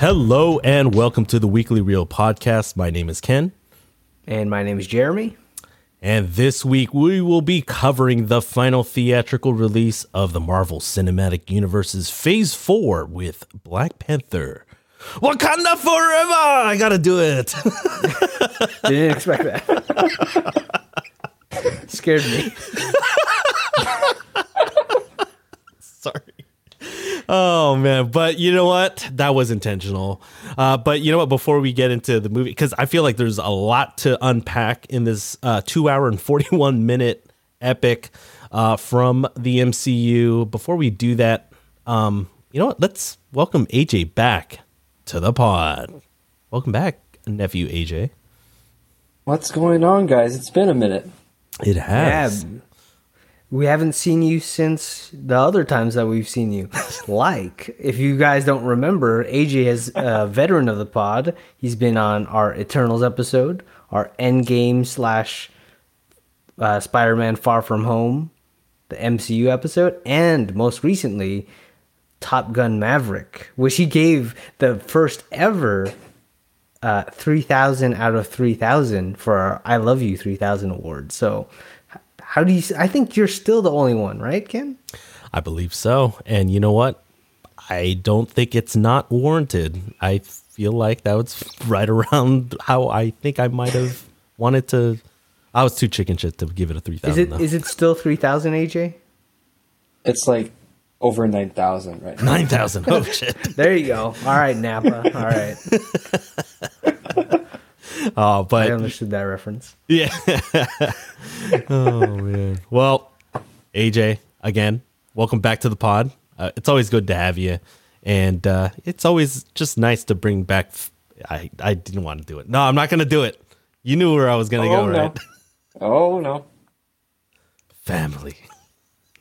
Hello and welcome to the Weekly Reel podcast. My name is Ken. And my name is Jeremy. And this week we will be covering the final theatrical release of the Marvel Cinematic Universe's Phase 4 with Black Panther. Wakanda forever! I gotta do it. Didn't expect that. Scared me. Sorry. Oh man, but you know what? That was intentional. Uh, but you know what? Before we get into the movie, because I feel like there's a lot to unpack in this uh, two hour and 41 minute epic uh, from the MCU. Before we do that, um, you know what? Let's welcome AJ back to the pod. Welcome back, nephew AJ. What's going on, guys? It's been a minute. It has. Yeah. We haven't seen you since the other times that we've seen you. like, if you guys don't remember, AJ is a veteran of the pod. He's been on our Eternals episode, our Endgame slash uh, Spider Man Far From Home, the MCU episode, and most recently, Top Gun Maverick, which he gave the first ever uh, 3000 out of 3000 for our I Love You 3000 award. So, how do you I think you're still the only one, right, Ken? I believe so. And you know what? I don't think it's not warranted. I feel like that was right around how I think I might have wanted to. I was too chicken shit to give it a 3000. Is it is it still 3000 AJ? It's like over 9,000 right now. 9000. Oh shit. There you go. All right, Nappa. All right. Oh, but I understood that reference. yeah. oh man. Well, AJ, again, welcome back to the pod. Uh, it's always good to have you, and uh, it's always just nice to bring back. F- I I didn't want to do it. No, I'm not gonna do it. You knew where I was gonna Oh, go, no. right? Oh, no. Family.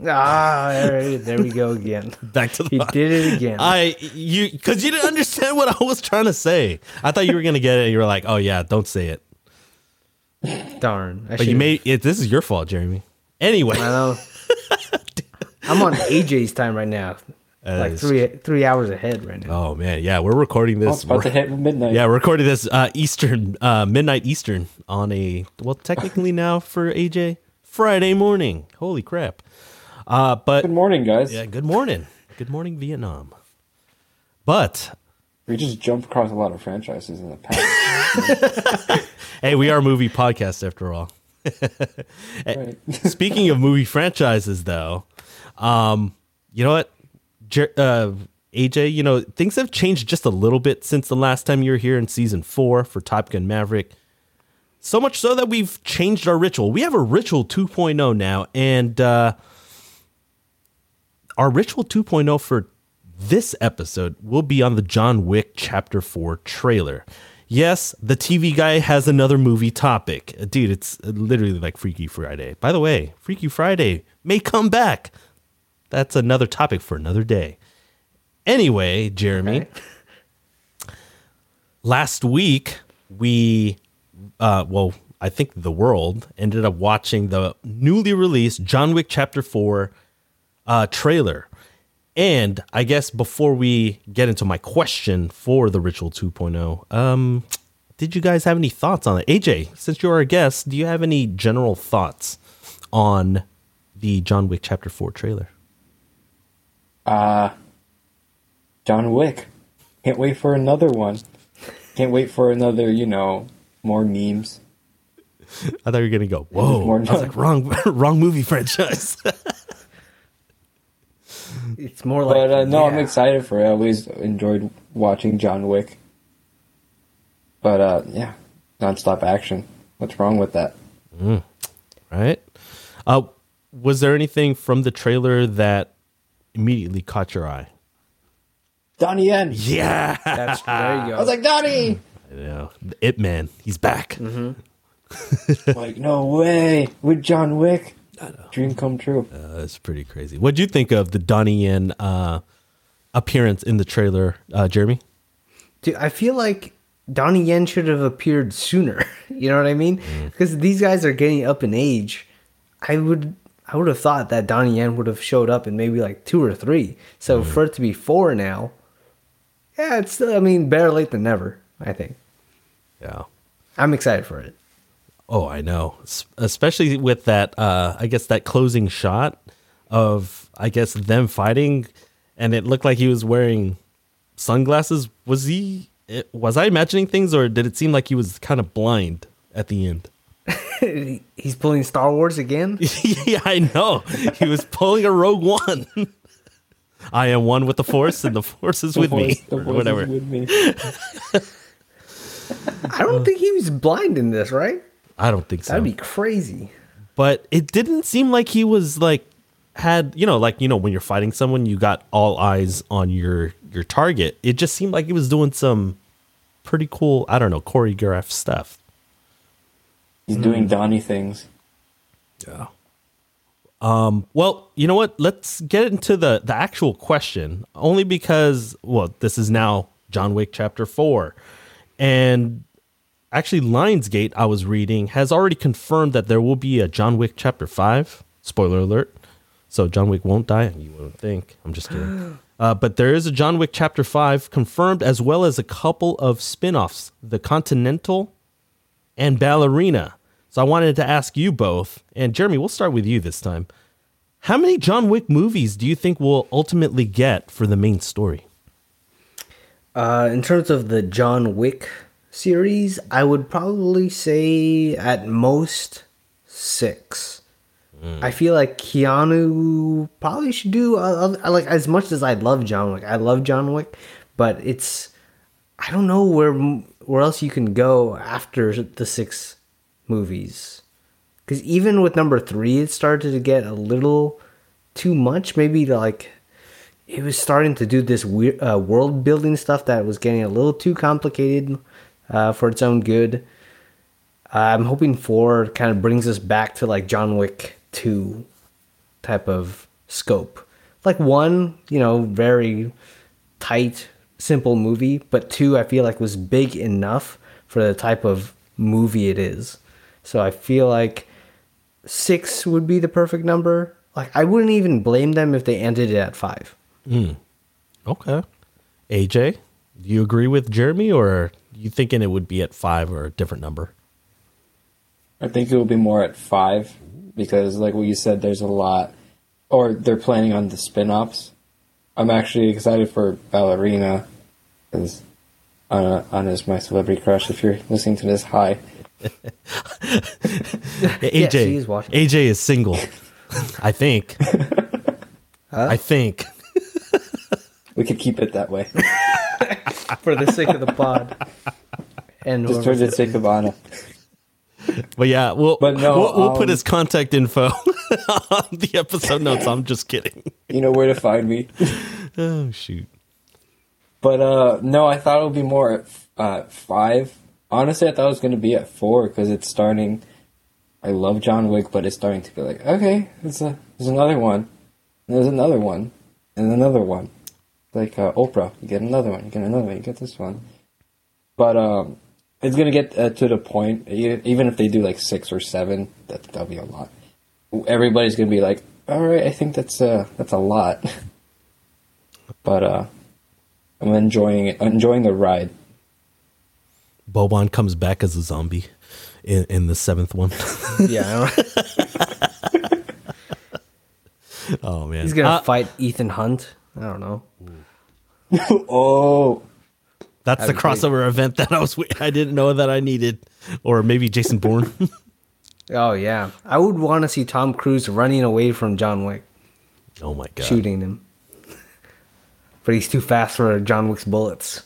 Ah, all right, there we go again. Back to the He did it again. I you because you didn't understand what I was trying to say. I thought you were gonna get it. and You were like, "Oh yeah, don't say it." Darn. I But you should've- made it. This is your fault, Jeremy. Anyway, I know. I'm on AJ's time right now. like is three three hours ahead right now. oh man, yeah, we're recording Oh, this. it's about to hit midnight. yeah, we're recording this uh, Eastern, uh, midnight Eastern on a well, technically now for AJ Friday morning. Holy crap! Uh, but Good morning, guys. yeah, good morning, good morning, Vietnam. But We just jumped across a lot of franchises in the past. hey, we are a movie podcast after all. right. Speaking of movie franchises, though, um, you know what, Jer- uh, AJ, you know things have changed just a little bit since the last time you were here in season four for Top Gun Maverick. So much so that we've changed our ritual. We have a ritual 2.0 now, and uh, our ritual 2.0 for this episode will be on the John Wick Chapter 4 trailer. Yes, the TV guy has another movie topic. Dude, it's literally like Freaky Friday. By the way, Freaky Friday may come back. That's another topic for another day. Anyway, Jeremy, last week we uh well i think the world ended up watching the newly released john wick chapter 4 uh trailer and i guess before we get into my question for the ritual 2.0 um did you guys have any thoughts on it aj since you're a guest do you have any general thoughts on the john wick chapter 4 trailer Uh, John Wick. Can't wait for another one. Can't wait for another, you know, more memes. i thought you were gonna go whoa More i was like wrong wrong movie franchise It's more like But uh, no, I'm excited for it. I always enjoyed watching John Wick. But uh, yeah, nonstop action. What's wrong with that? right? Uh, was there anything from the trailer that immediately caught your eye? Donnie Yen. Yeah, That's there you go. I was like, Donnie! I know. The Ip Man, he's back. like, no way. With John Wick. Dream come true. Uh, that's pretty crazy. What do you think of the Donnie Yen uh, appearance in the trailer, uh, Jeremy? Dude, I feel like Donnie Yen should have appeared sooner. you know what I mean? Because these guys are getting up in age. I would I would have thought that Donnie Yen would have showed up in maybe like two or three. So for it to be four now, Yeah, it's still. I mean, better late than never. I think. Yeah. I'm excited for it. Oh, I know. Especially with that, uh, I guess that closing shot of, I guess them fighting, and it looked like he was wearing sunglasses. Was he? Was I imagining things, or did it seem like he was kind of blind at the end? He's pulling Star Wars again. yeah, I know. He was pulling a Rogue One. I am one with the Force, and the Force is with me, The or voice is whatever. with me. I don't think he was blind in this, right? I don't think so. That'd be crazy. but it didn't seem like he was like had you know like you know when you're fighting someone you got all eyes on your your target it just seemed like he was doing some pretty cool i don't know choreographed stuff He's doing Donnie things. yeah um well you know what let's get into the the actual question only because well this is now john wick chapter 4 and actually lionsgate i was reading has already confirmed that there will be a john wick chapter 5 spoiler alert. So john wick won't die you wouldn't think. I'm just kidding. Uh, but there is a john wick chapter 5 confirmed as well as a couple of spin-offs the continental and ballerina. So i wanted to ask you both and jeremy we'll start with you this time. How many john wick movies do you think we'll ultimately get for the main story? Uh, in terms of the John Wick series, I would probably say at most six. I feel like Keanu probably should do uh, uh, like as much as I love John Wick. I love John Wick, but it's I don't know where where else you can go after the six movies. Because even with number three, it started to get a little too much. Maybe like it was starting to do this weird uh, world building stuff that was getting a little too complicated uh, for its own good. I'm hoping four kind of brings us back to like John Wick two type of scope. Like one, you know, very tight, simple movie, but two, I feel like was big enough for the type of movie it is. So I feel like six would be the perfect number. Like I wouldn't even blame them if they ended it at five. okay aj do you agree with jeremy or you thinking it would be at five or a different number I think it will be more at five because, like what you said, there's a lot, or they're planning on the spin-offs. I'm actually excited for Ballerina because Anna, Anna's my celebrity crush. If you're listening to this, hi. AJ, she is watching. AJ is single. I think. I think. We could keep it that way, for the sake of the pod. And just for the sake of Anna. But yeah, we'll But no, we'll, we'll put um, his contact info on the episode notes. I'm just kidding. You know where to find me. Oh shoot. But uh, no, I thought it would be more at uh, five. Honestly, I thought it was going to be at four because it's starting. I love John Wick, but it's starting to be like, okay, there's, a, there's another one, and there's another one, and another one. Like uh, Oprah, you get another one, you get another one, you get this one. But um, it's going to get uh, to the point, e- even if they do like six or seven, that, that'll be a lot. Everybody's going to be like, all right, I think that's, uh, that's a lot. but uh, I'm enjoying it, enjoying the ride. Boban comes back as a zombie in, in the seventh one. Yeah, oh man. he's gonna Uh, fight Ethan Hunt. I don't know. oh, that's the that'd crossover event that I was I didn't know that I needed. Or maybe Jason Bourne. Oh yeah, I would want to see Tom Cruise running away from John Wick, oh my god. shooting him. But he's too fast for John Wick's bullets.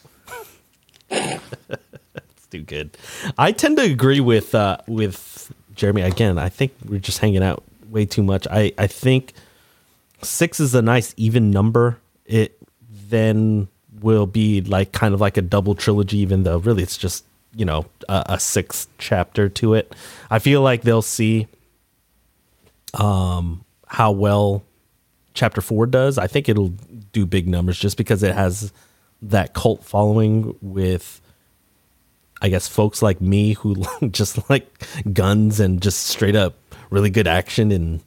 It's too good. I tend to agree with uh, with Jeremy again. I think we're just hanging out way too much. I I think six is a nice even number. It then will be like kind of like a double trilogy, even though really it's just you know a, a sixth chapter to it. I feel like they'll see um how well chapter four does. I think it'll do big numbers just because it has that cult following with I guess folks like me who just like guns and just straight up really good action and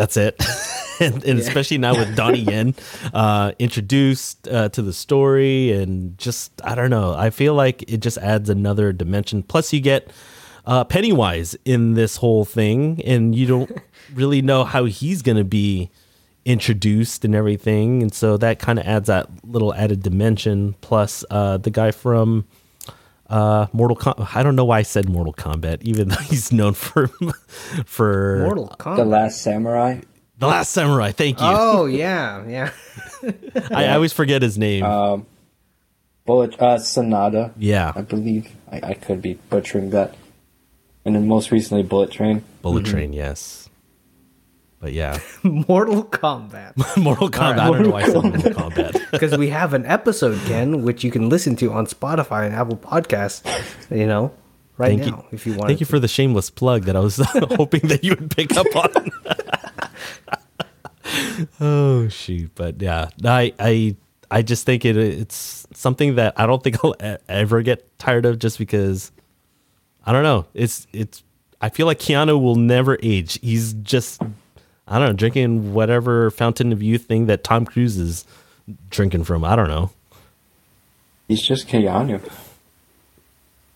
that's it. and, and especially now with Donnie Yen uh, introduced uh, to the story, and just I don't know. I feel like it just adds another dimension. Plus, you get uh, Pennywise in this whole thing, and you don't really know how he's going to be introduced and everything, and so that kind of adds that little added dimension. Plus, uh, the guy from uh, Mortal Kombat. I don't know why I said Mortal Kombat, even though he's known for for Mortal Kombat, The Last Samurai. the Last Samurai. Thank you. Oh yeah, yeah. I, I always forget his name. Um, Bullet uh, Sonata. yeah, I believe I, I could be butchering that. And then most recently, Bullet Train. Bullet Train. Yes, but yeah, Mortal Kombat. Mortal Kombat. I don't know why I said Mortal Kombat. Because we have an episode, Ken, which you can listen to on Spotify and Apple Podcasts. You know, right Thank now, you. if you want. Thank you for the shameless plug that I was hoping that you would pick up on. oh shoot! But yeah, I I I just think it it's something that I don't think I'll ever get tired of, just because I don't know. It's it's. I feel like Keanu will never age. He's just I don't know drinking whatever fountain of youth thing that Tom Cruise is drinking from. I don't know, He's just Keanu.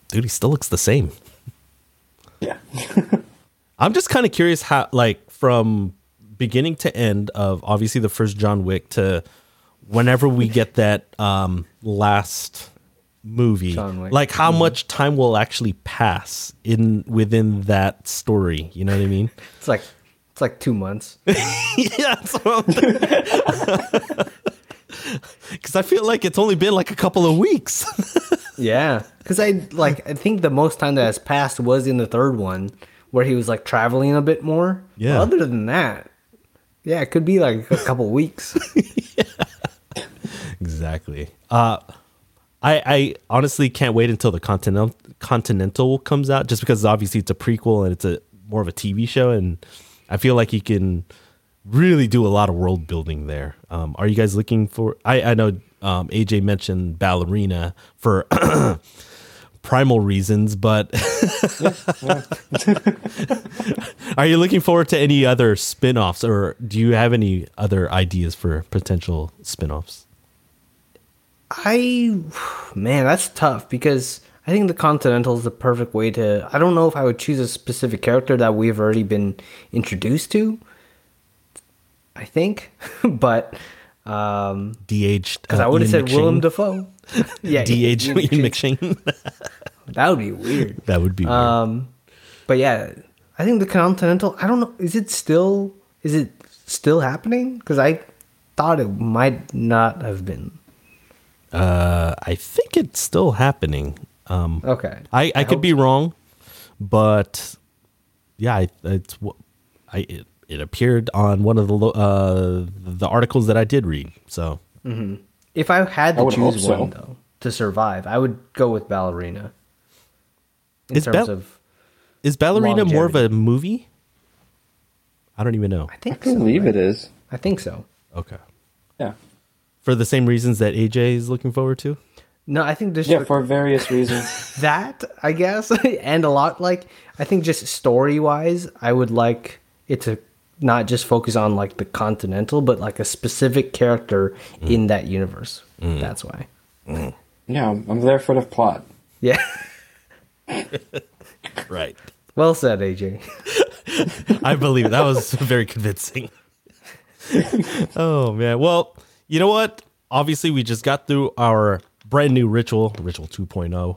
dude. He still looks the same. Yeah. I'm just kind of curious how, like, from beginning to end of obviously the first John Wick to whenever we get that um, last movie, John Wick. like how much time will actually pass in within that story. You know what I mean? It's like it's like two months. yeah, because I feel like it's only been like a couple of weeks. Yeah, because I like I think the most time that has passed was in the third one where he was like traveling a bit more. Yeah. Other than that, yeah, it could be like a couple weeks. exactly. Uh, I, I honestly can't wait until the Continental Continental comes out, just because obviously it's a prequel and it's a more of a TV show, and I feel like he can really do a lot of world building there. Um, are you guys looking for? I I know um, AJ mentioned ballerina for primal reasons, but are you looking forward to any other spin-offs or do you have any other ideas for potential spin-offs? I man, that's tough because I think the Continental is the perfect way to. I don't know if I would choose a specific character that we've already been introduced to. I think, but um, De-aged because uh, I would have said Willem? Dafoe. yeah, De-aged Ian. McShane. That would be weird. that would be weird. Um, but yeah, I think the Continental. I don't know. Is it still? Is it still happening? Because I thought it might not have been. uh, I think it's still happening. Um, Okay. I, I, could hope be wrong, but yeah, I, it's wh- I it, it appeared on one of the lo- uh the articles that I did read. So If I had to would choose so. one though to survive, I would go with ballerina. In Is terms Bal- of, is ballerina more of a movie? I don't even know. I think I think so. believe right? it is. I think so. Okay, Yeah. for the same reasons that AJ is looking forward to. No, I think just Yeah, for various reasons. that, I guess, and a lot like I think just story wise, I would like it to not just focus on like the continental, but like a specific character mm. in that universe. Mm. That's why. Mm. yeah, I'm, I'm there for the plot. Yeah. Right. Well said, AJ. I believe it. that was very convincing. oh man. Well, you know what? Obviously, we just got through our brand new ritual, ritual 2.0.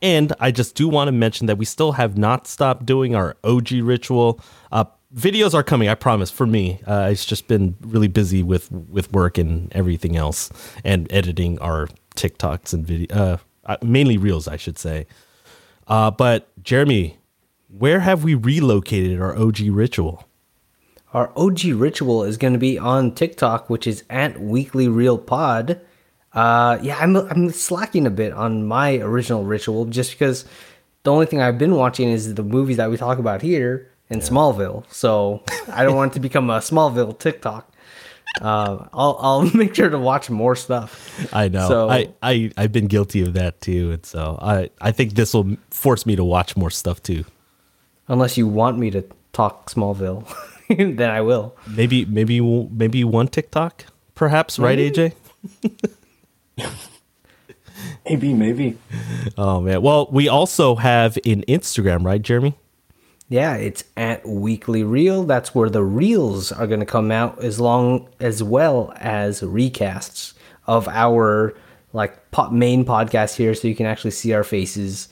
And I just do want to mention that we still have not stopped doing our OG ritual. Uh, videos are coming, I promise. For me, uh, it's just been really busy with with work and everything else, and editing our TikToks and video, uh, uh, mainly reels, I should say. Uh, but Jeremy, where have we relocated our OG ritual? Our OG ritual is going to be on TikTok, which is at Weekly Reel Pod. Uh, yeah, I'm I'm slacking a bit on my original ritual just because the only thing I've been watching is the movies that we talk about here in Smallville. So I don't want it to become a Smallville TikTok. Uh, I'll I'll make sure to watch more stuff. I know. So- I, I I've been guilty of that too, and so I I think this will force me to watch more stuff too. Unless you want me to talk Smallville then I will. Maybe maybe maybe one TikTok, perhaps, right, AJ? Maybe, maybe. Oh man. Well, we also have an Instagram, right, Jeremy? Yeah, it's at Weekly Reel. That's where the reels are going to come out, as long as well as recasts of our like po- main podcast here, so you can actually see our faces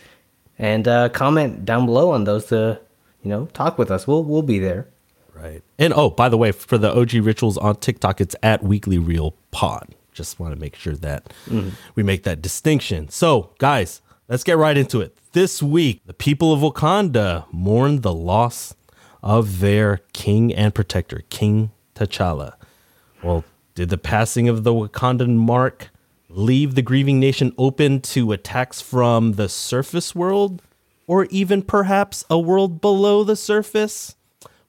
and uh, comment down below on those to you know talk with us. We'll we'll be there. Right. And oh, by the way, for the OG rituals on TikTok, it's at Weekly Reel Pod. Just want to make sure that mm-hmm. we make that distinction. So, guys, let's get right into it. This week, the people of Wakanda mourn the loss of their king and protector, King T'Challa. Well, did the passing of the Wakandan mark leave the grieving nation open to attacks from the surface world or even perhaps a world below the surface?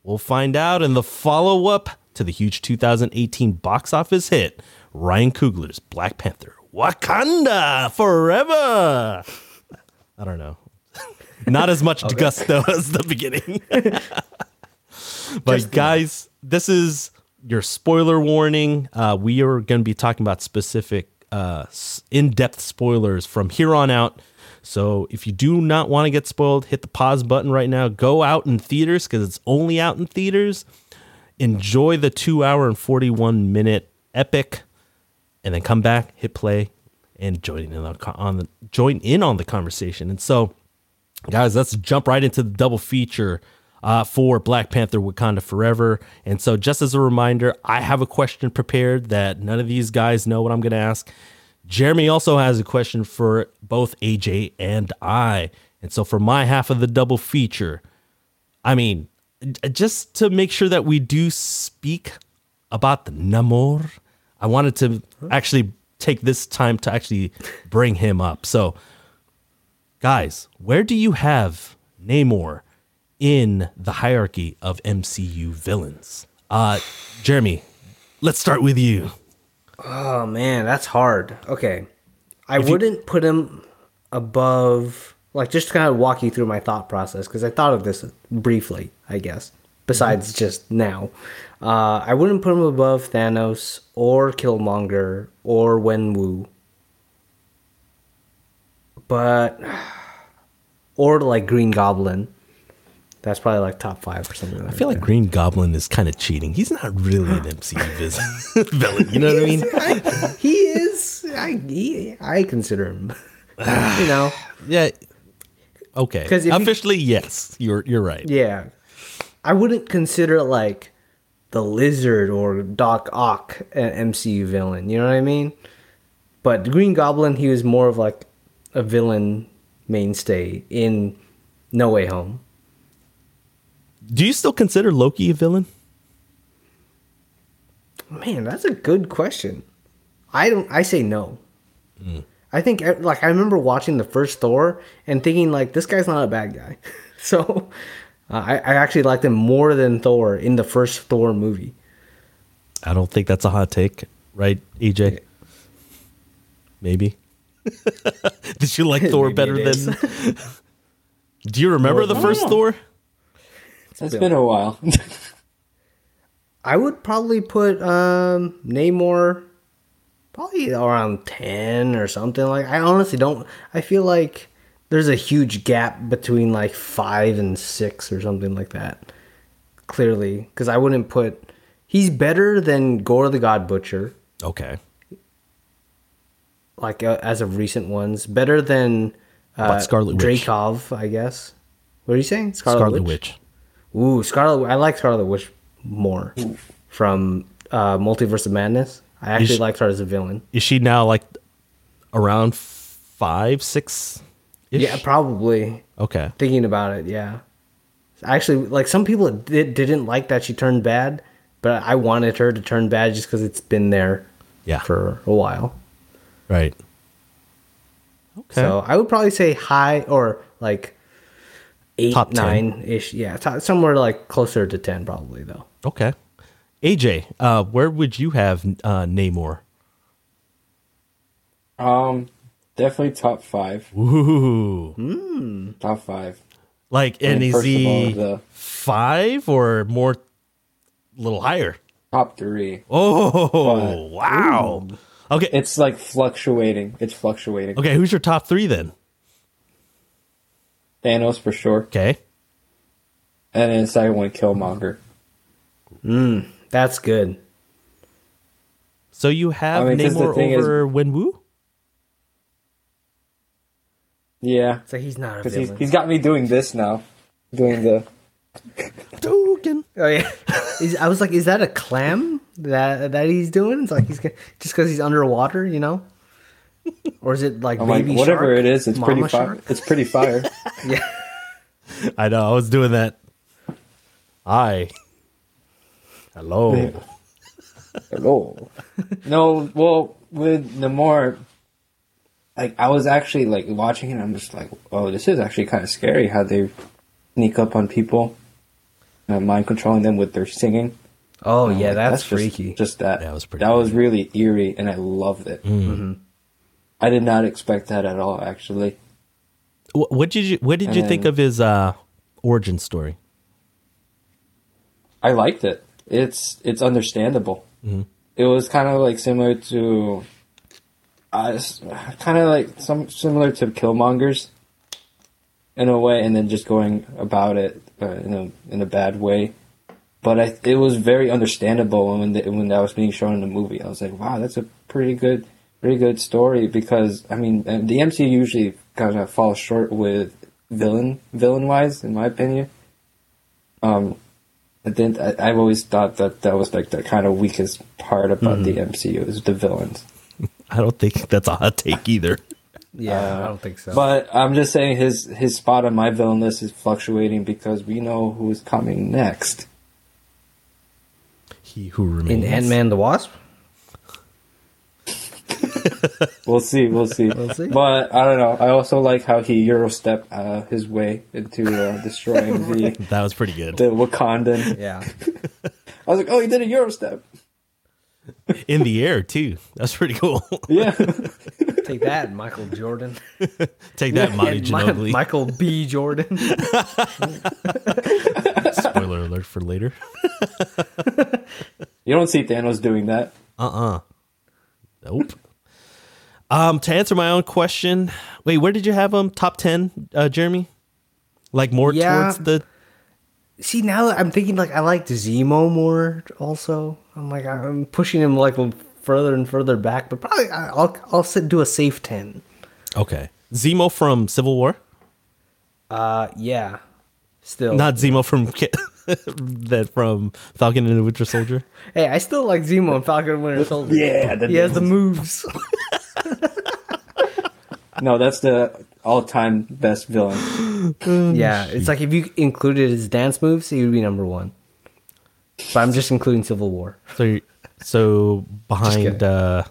We'll find out in the follow up to the huge 2018 box office hit, Ryan Coogler's Black Panther Wakanda Forever. I don't know. Not as much gusto as the beginning. but guys, this is your spoiler warning. Uh, we are going to be talking about specific uh, in-depth spoilers from here on out. So if you do not want to get spoiled, hit the pause button right now. Go out in theaters because it's only out in theaters. Enjoy the two hour and 41 minute epic, and then come back, hit play, and join in on, on the join in on the conversation. And so, guys, let's jump right into the double feature uh, for Black Panther Wakanda Forever. And so, just as a reminder, I have a question prepared that none of these guys know what I'm going to ask. Jeremy also has a question for both AJ and I. And so, for my half of the double feature, I mean, just to make sure that we do speak about the Namor, I wanted to actually take this time to actually bring him up. So, guys, where do you have Namor in the hierarchy of MCU villains? Uh, Jeremy, let's start with you. Oh man, that's hard. Okay. I wouldn't put him above like just to kind of walk you through my thought process because I thought of this briefly, I guess. Besides just now. Uh, I wouldn't put him above Thanos or Killmonger or Wenwu. But or like Green Goblin. That's probably like top five or something like I feel like Green Goblin is kind of cheating. He's not really an MCU villain. You know what I mean? he is. I he, I consider him. you know, Yeah. Okay. 'Cause if you- Officially, yes. You're you're right. yeah. I wouldn't consider like the Lizard or Doc Ock an MCU villain. You know what I mean? But Green Goblin, he was more of like a villain mainstay in No Way Home. Do you still consider Loki a villain? Man, that's a good question. I don't. I say no. Hmm. I think like I remember watching the first Thor and thinking like this guy's not a bad guy. so uh, I, I actually liked him more than Thor in the first Thor movie. I don't think that's a hot take, right, AJ? Maybe. Did you like Thor better than? Do you remember the first know. Thor? It's been a while. I would probably put um Namor probably around 10 or something like I honestly don't I feel like there's a huge gap between like 5 and 6 or something like that. Clearly, cuz I wouldn't put he's better than Gorr the God Butcher Okay. like uh, as of recent ones, better than uh, About Scarlet Witch? Dreykov, I guess. What are you saying? Scarlet, Witch. Ooh, Scarlet. I like Scarlet Witch more from uh, Multiverse of Madness. I actually Is- liked her as a villain. Is she now like around five, six? Yeah, probably. Okay. Thinking about it, yeah. Actually, like some people did, didn't like that she turned bad, but I wanted her to turn bad just because it's been there Yeah. for a while. right. Okay. So I would probably say high or like eight, Top nine ish. Yeah, to- somewhere like closer to ten, probably though. okay. AJ, uh, where would you have uh, Namor? um, definitely top five. Ooh. Hmm. Top five. Like, and mean, is first of all, he the- five or more a little higher. top three. Oh, But- wow. Okay. It's like fluctuating. It's fluctuating. Okay, who's your top three then? Thanos for sure, Okay. and then the second one, Killmonger. Mmm. That's good. So you have I mean, 'cause the Namor thing is- over Wenwu? Yeah, So he's not a because he's he's got me doing this now, doing the. Token. oh yeah. Is- I was like, is that a clam that that he's doing? It's like he's gonna, just because he's underwater, you know? Or is it like I'm like, whatever shark? it is, it's pretty Mama fire. It's pretty fire. Yeah. I know. I was doing that. Hi. Hello. Hello. no, well, with Namor, like I was actually like watching it. I'm just like, oh, this is actually kind of scary how they sneak up on people, uh, mind controlling them with their singing. Oh I'm yeah, like, that's, just- freaky. Just, that. That was pretty That was really eerie, and I loved it. Mm-hmm. I did not expect that at all. Actually, What did you What did you think of his uh, origin story? I liked it. It's it's understandable. It was kind of like similar to, uh, kind of like some similar to Killmonger's, in a way, and then just going about it uh, in a in a bad way. But I, it was very understandable when the, when that was being shown in the movie. I was like, wow, that's a pretty good, pretty good story. Because I mean, uh, the MCU usually kind of falls short with villain villain wise, in my opinion. Um, I didn't. I, I've always thought that that was like the kind of weakest part about the MCU is the villains. I don't think that's a hot take either. yeah, I don't think so. But I'm just saying his his spot on my villain list is fluctuating because we know who's coming next. He who remains in remains. Ant Man the Wasp, We'll see. We'll see. We'll see. But I don't know. I also like how he Eurostep uh, his way into uh, destroying the That was pretty good. the Wakandan. yeah, I was like, oh, he did a Eurostep. In the air too. That's pretty cool. Yeah. take that, Michael Jordan, Take that, Monty And Mi- Ginobili. Michael B. Jordan. Spoiler alert for later. you don't see Thanos doing that. Uh-uh. Nope. um, to answer my own question, wait, where did you have them? Top ten, uh, Jeremy? Like more Yeah. towards the See, now I'm thinking like I liked Zemo more. Also, I'm like I'm pushing him like further and further back, but probably I- I'll I'll sit, do a safe ten. Okay. Zemo from Civil War? Uh, yeah. Still, Not Zemo from that from Falcon and the Winter Soldier. hey, I still like Zemo and Falcon and Winter Soldier. Yeah, the he has the moves. No, that's the all-time best villain. yeah, it's like if you included his dance moves, he would be number one. But I'm just including Civil War. So so behind kidding. uh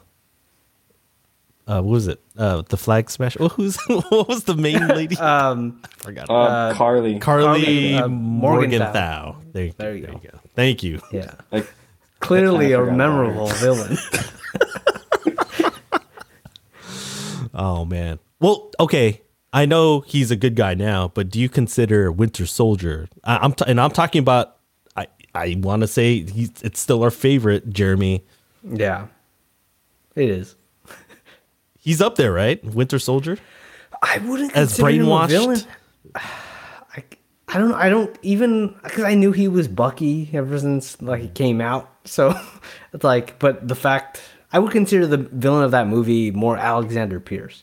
uh what was it? Uh the flag smash. Oh, who's what was the main lady? Um, I forgot. Uh, Karli. Karli Karli, uh, Morgenthau. Morgenthau. There, you, There there, you you go. go. Thank you. yeah, like clearly a memorable villain. Oh man. Well, okay. I know he's a good guy now, but do you consider Winter Soldier? I, I'm t- and I'm talking about. I I want to say he's it's still our favorite, Jeremy. yeah, it is. He's up there, right? Winter Soldier. I wouldn't As consider him a brainwashed? villain. I, I don't I don't even because I knew he was Bucky ever since like he came out. So it's like, but the fact I would consider the villain of that movie more Alexander Pierce.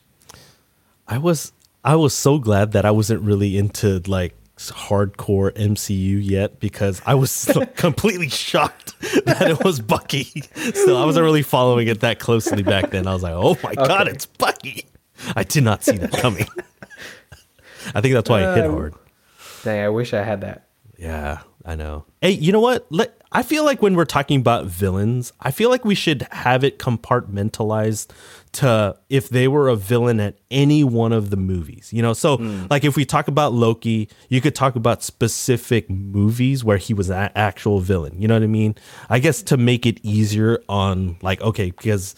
I was I was so glad that I wasn't really into like hardcore MCU yet because I was completely shocked that it was Bucky. So I wasn't really following it that closely back then. I was like, "Oh my god, it's Bucky." I did not see that coming. I think that's why it hit Uh, hard. Dang, I wish I had that. Yeah, I know. Hey, you know what? Let I feel like when we're talking about villains, I feel like we should have it compartmentalized to if they were a villain at any one of the movies. You know, so like if we talk about Loki, you could talk about specific movies where he was an actual villain. You know what I mean? I guess to make it easier on like okay, because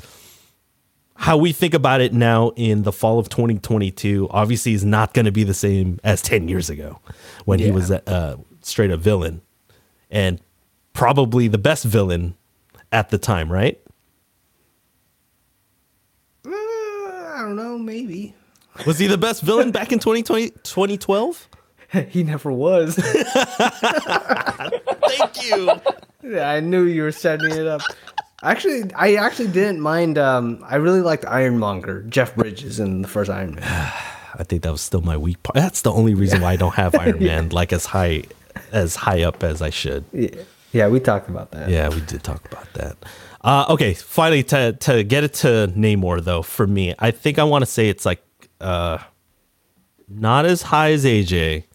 how we think about it now in the fall of 2022 obviously is not going to be the same as 10 years ago when he was a uh, straight up villain and probably the best villain at the time, right? Uh, I don't know, maybe. Was he the best villain back in 2020, 2012? he never was. Thank you. Yeah, I knew you were setting it up. Actually, I actually didn't mind. Um, I really liked Ironmonger, Jeff Bridges, in the first Iron Man. I think that was still my weak part. That's the only reason why I don't have Iron Man like as high as high up as I should. Yeah, yeah we talked about that. Yeah, we did talk about that. Uh, okay, finally to to get it to Namor though, for me, I think I want to say it's like uh, not as high as AJ,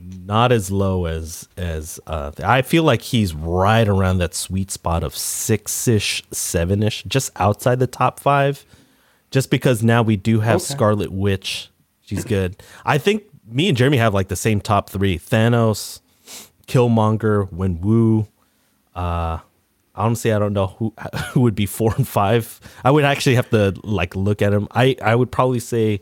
not as low as as uh, I feel like he's right around that sweet spot of six ish, seven ish, just outside the top five. Just because now we do have Okay. Scarlet Witch, she's good. I think me and Jeremy have like the same top three: Thanos, Killmonger, Wenwu. Uh, honestly, I don't know who who would be four and five. I would actually have to like look at him. I I would probably say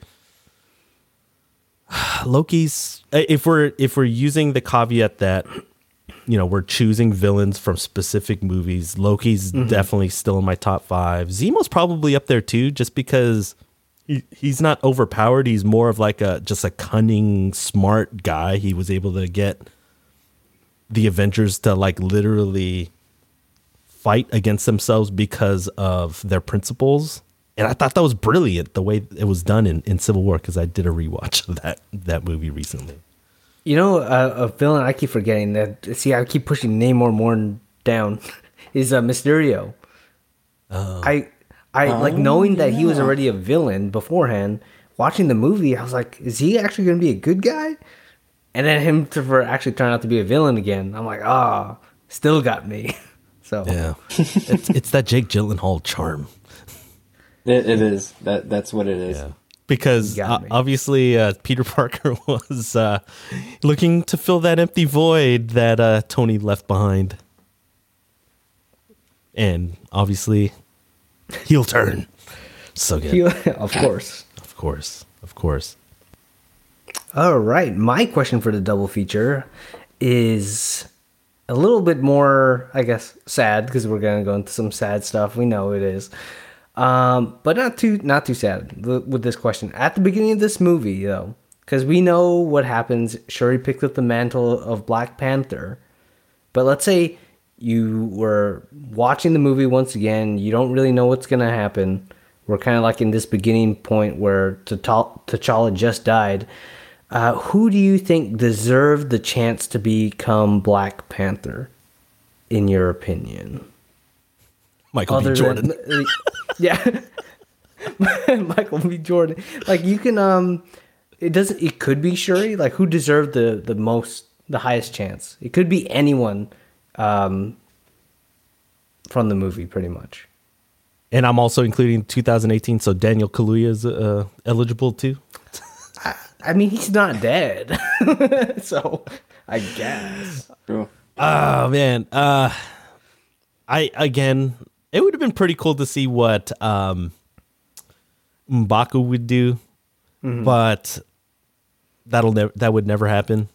Loki's uh, if we're if we're using the caveat that you know we're choosing villains from specific movies. Loki's mm-hmm. definitely still in my top five. Zemo's probably up there too, just because he, he's not overpowered. He's more of like a just a cunning, smart guy. He was able to get the Avengers to like literally fight against themselves because of their principles. And I thought that was brilliant the way it was done in, in Civil War because I did a rewatch of that that movie recently. You know, uh, a villain I keep forgetting that. See, I keep pushing Namor more down. Is uh, Mysterio. I, I like knowing that he was already a villain beforehand. Watching the movie, I was like, is he actually going to be a good guy? And then him to for actually turn out to be a villain again. I'm like, ah, still got me. So Yeah, it's, it's that Jake Gyllenhaal charm. It, it is. That that's what it is. Yeah. Because uh, obviously uh, Peter Parker was uh, looking to fill that empty void that uh, Tony left behind. And obviously, heel turn. So good. he- of course. Of course. Of course. All right. My question for the double feature is a little bit more, I guess, sad because we're gonna go into some sad stuff. We know it is, um, but not too not too sad with this question. At the beginning of this movie, though, because we know what happens. Shuri picked up the mantle of Black Panther, but let's say you were watching the movie once again. You don't really know what's gonna happen. We're kind of like in this beginning point where T'Challa just died. Uh, who do you think deserved the chance to become Black Panther, in your opinion? Michael B. Jordan. Than, uh, yeah, Michael B. Jordan. Like you can, um, it doesn't. It could be Shuri. Like who deserved the the most, the highest chance? It could be anyone, um, from the movie, pretty much. and I'm also including 2018, so Daniel Kaluuya is uh, eligible too. I mean, he's not dead, so I guess. True. Oh man, uh, I again, it would have been pretty cool to see what um, M'Baku would do, but that'll never that would never happen.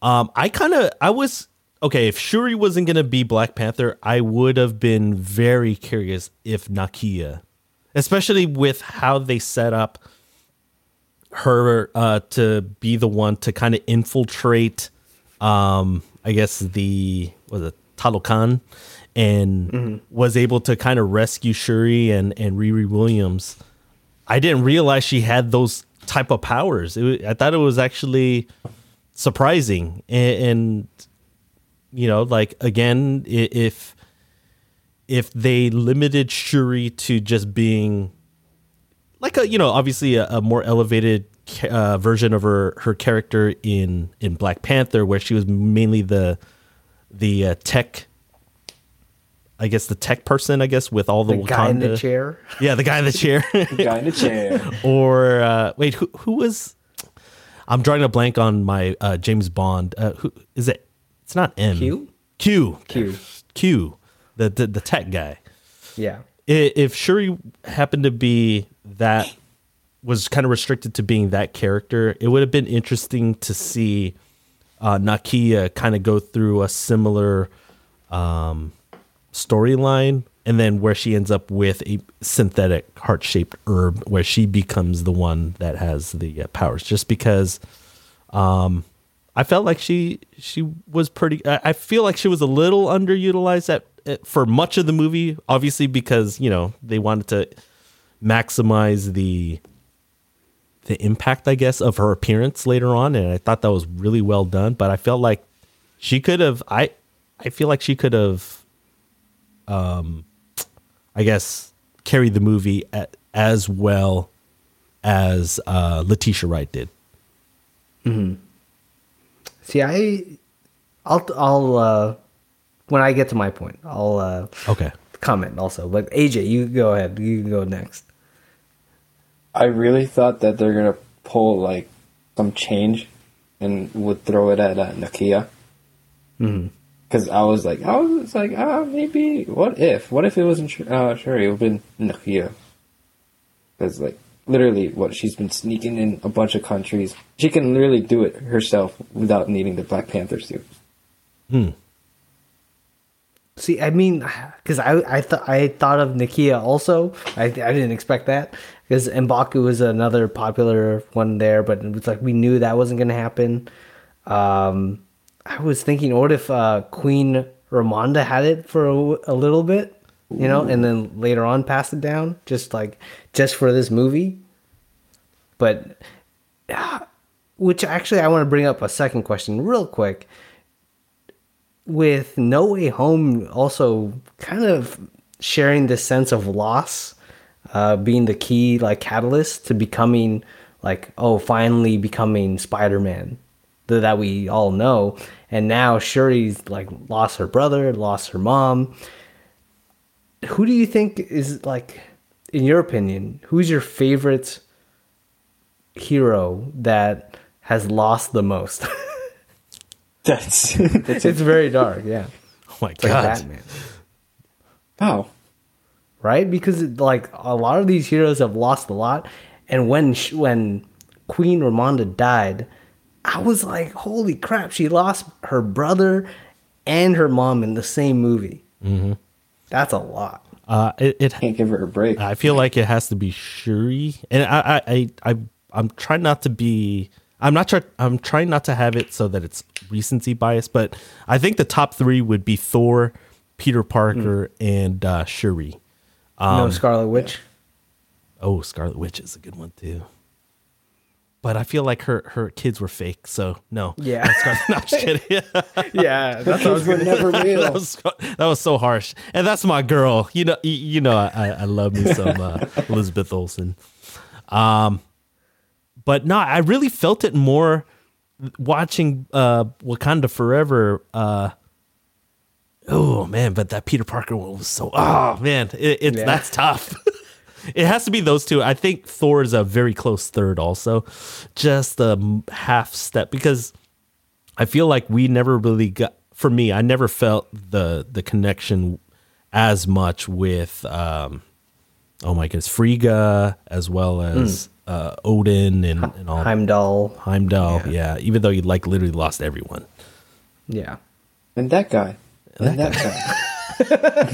Um, I kind of I was okay if Shuri wasn't gonna be Black Panther, I would have been very curious if Nakia, especially with how they set up her uh, to be the one to kind of infiltrate, um, I guess the was it Talokan, and was able to kind of rescue Shuri and and Riri Williams. I didn't realize she had those type of powers. It, I thought it was actually surprising, and, and you know, like again, if if they limited Shuri to just being like a you know obviously a, a more elevated ca- uh, version of her her character in in Black Panther where she was mainly the the uh, tech I guess the tech person I guess with all the, The guy in the chair. yeah the guy in the chair Guy in a chair. or uh, wait who who was I'm drawing a blank on my uh, James Bond uh, who is it it's not M Q? Q Q. Q the the, the tech guy Yeah. if Shuri happened to be that was kind of restricted to being that character, it would have been interesting to see uh, Nakia kind of go through a similar um, storyline, and then where she ends up with a synthetic heart shaped herb, where she becomes the one that has the uh, powers. Just because, um, I felt like she she was pretty. I feel like she was a little underutilized at, at for much of the movie. Obviously, because you know they wanted to maximize the the impact, I guess, of her appearance later on, and I thought that was really well done. But I felt like she could have. I I feel like she could have, um, I guess, carried the movie at, as well as uh, Letitia Wright did. See, I, I'll, I'll, uh, when I get to my point, I'll uh, Okay. comment also. But AJ, you go ahead. You go next. I really thought that they're gonna pull like some change and would throw it at uh, Nakia. Because I was like, I was like, ah, maybe. What if? What if it wasn't uh, Shuri? It would have been Nakia. Because like literally, what she's been sneaking in a bunch of countries. She can literally do it herself without needing the Black Panther suit. Hmm. See, I mean, because I I thought I thought of Nakia also. I I didn't expect that because Mbaku was another popular one there, but it was like we knew that wasn't gonna happen. Um, I was thinking, what if uh, Queen Ramonda had it for a, a little bit, you know, and then later on passed it down, just like just for this movie. But, ah, which actually, I want to bring up a second question real quick with No Way Home also kind of sharing this sense of loss, uh, being the key like catalyst to becoming like oh finally becoming Spider Man th- that we all know, and now Shuri's like lost her brother, lost her mom. Who do you think is like, in your opinion, who's your favorite hero that has lost the most? That's it's, it's very dark, yeah. Oh my It's like god. Batman. wow. Right? Because like a lot of these heroes have lost a lot, and when sh- when Queen Ramonda died, I was like, holy crap! She lost her brother and her mom in the same movie. Mm-hmm. That's a lot. Uh, it, it Can't give her a break. I feel like it has to be Shuri, and I, I, I, I I'm trying not to be. I'm not trying. I'm trying not to have it so that it's recency bias, but I think the top three would be Thor, Peter Parker, and uh, Shuri. No Scarlet Witch. Oh, Scarlet Witch is a good one too. But I feel like her her kids were fake, so no. Yeah. Not Scarlet- no, I'm just kidding. Yeah, was Kids were never that real. was that was so harsh, and that's my girl. You know, you, you know, I, I love me some uh, Elizabeth Olsen. Um, but no, I really felt it more watching uh Wakanda Forever. Uh, oh man, but that Peter Parker one was so. Oh man, it, it's Yeah. that's tough. it has to be those two. I think Thor is a very close third, also, just a half step because I feel like we never really got. For me, I never felt the the connection as much with. um Oh my goodness, Frigga as well as uh, Odin and, and all Heimdall. Heimdall. Yeah. even though he like literally lost everyone. Yeah. And that guy. And that guy.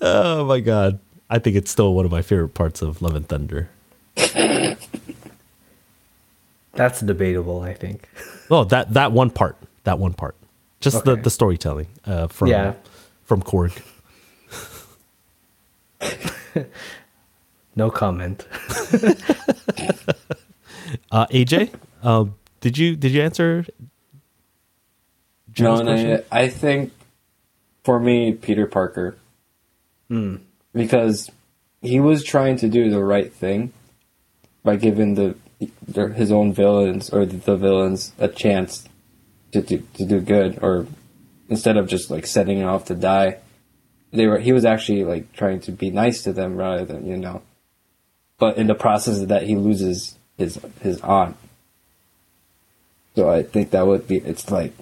Oh my god, I think it's still one of my favorite parts of Love and Thunder. That's debatable. I think. Oh, that that one part, that one part, just the Okay. the storytelling uh, from Yeah. from Korg. No comment. Uh, AJ, um, did you did you answer? No? I, I think for me, Peter Parker. Hmm. Because he was trying to do the right thing by giving the, the his own villains or the, the villains a chance to do, to do good, or instead of just like setting it off to die, they were he was actually like trying to be nice to them rather than you know. But in the process of that, he loses his his aunt. So I think that would be it's like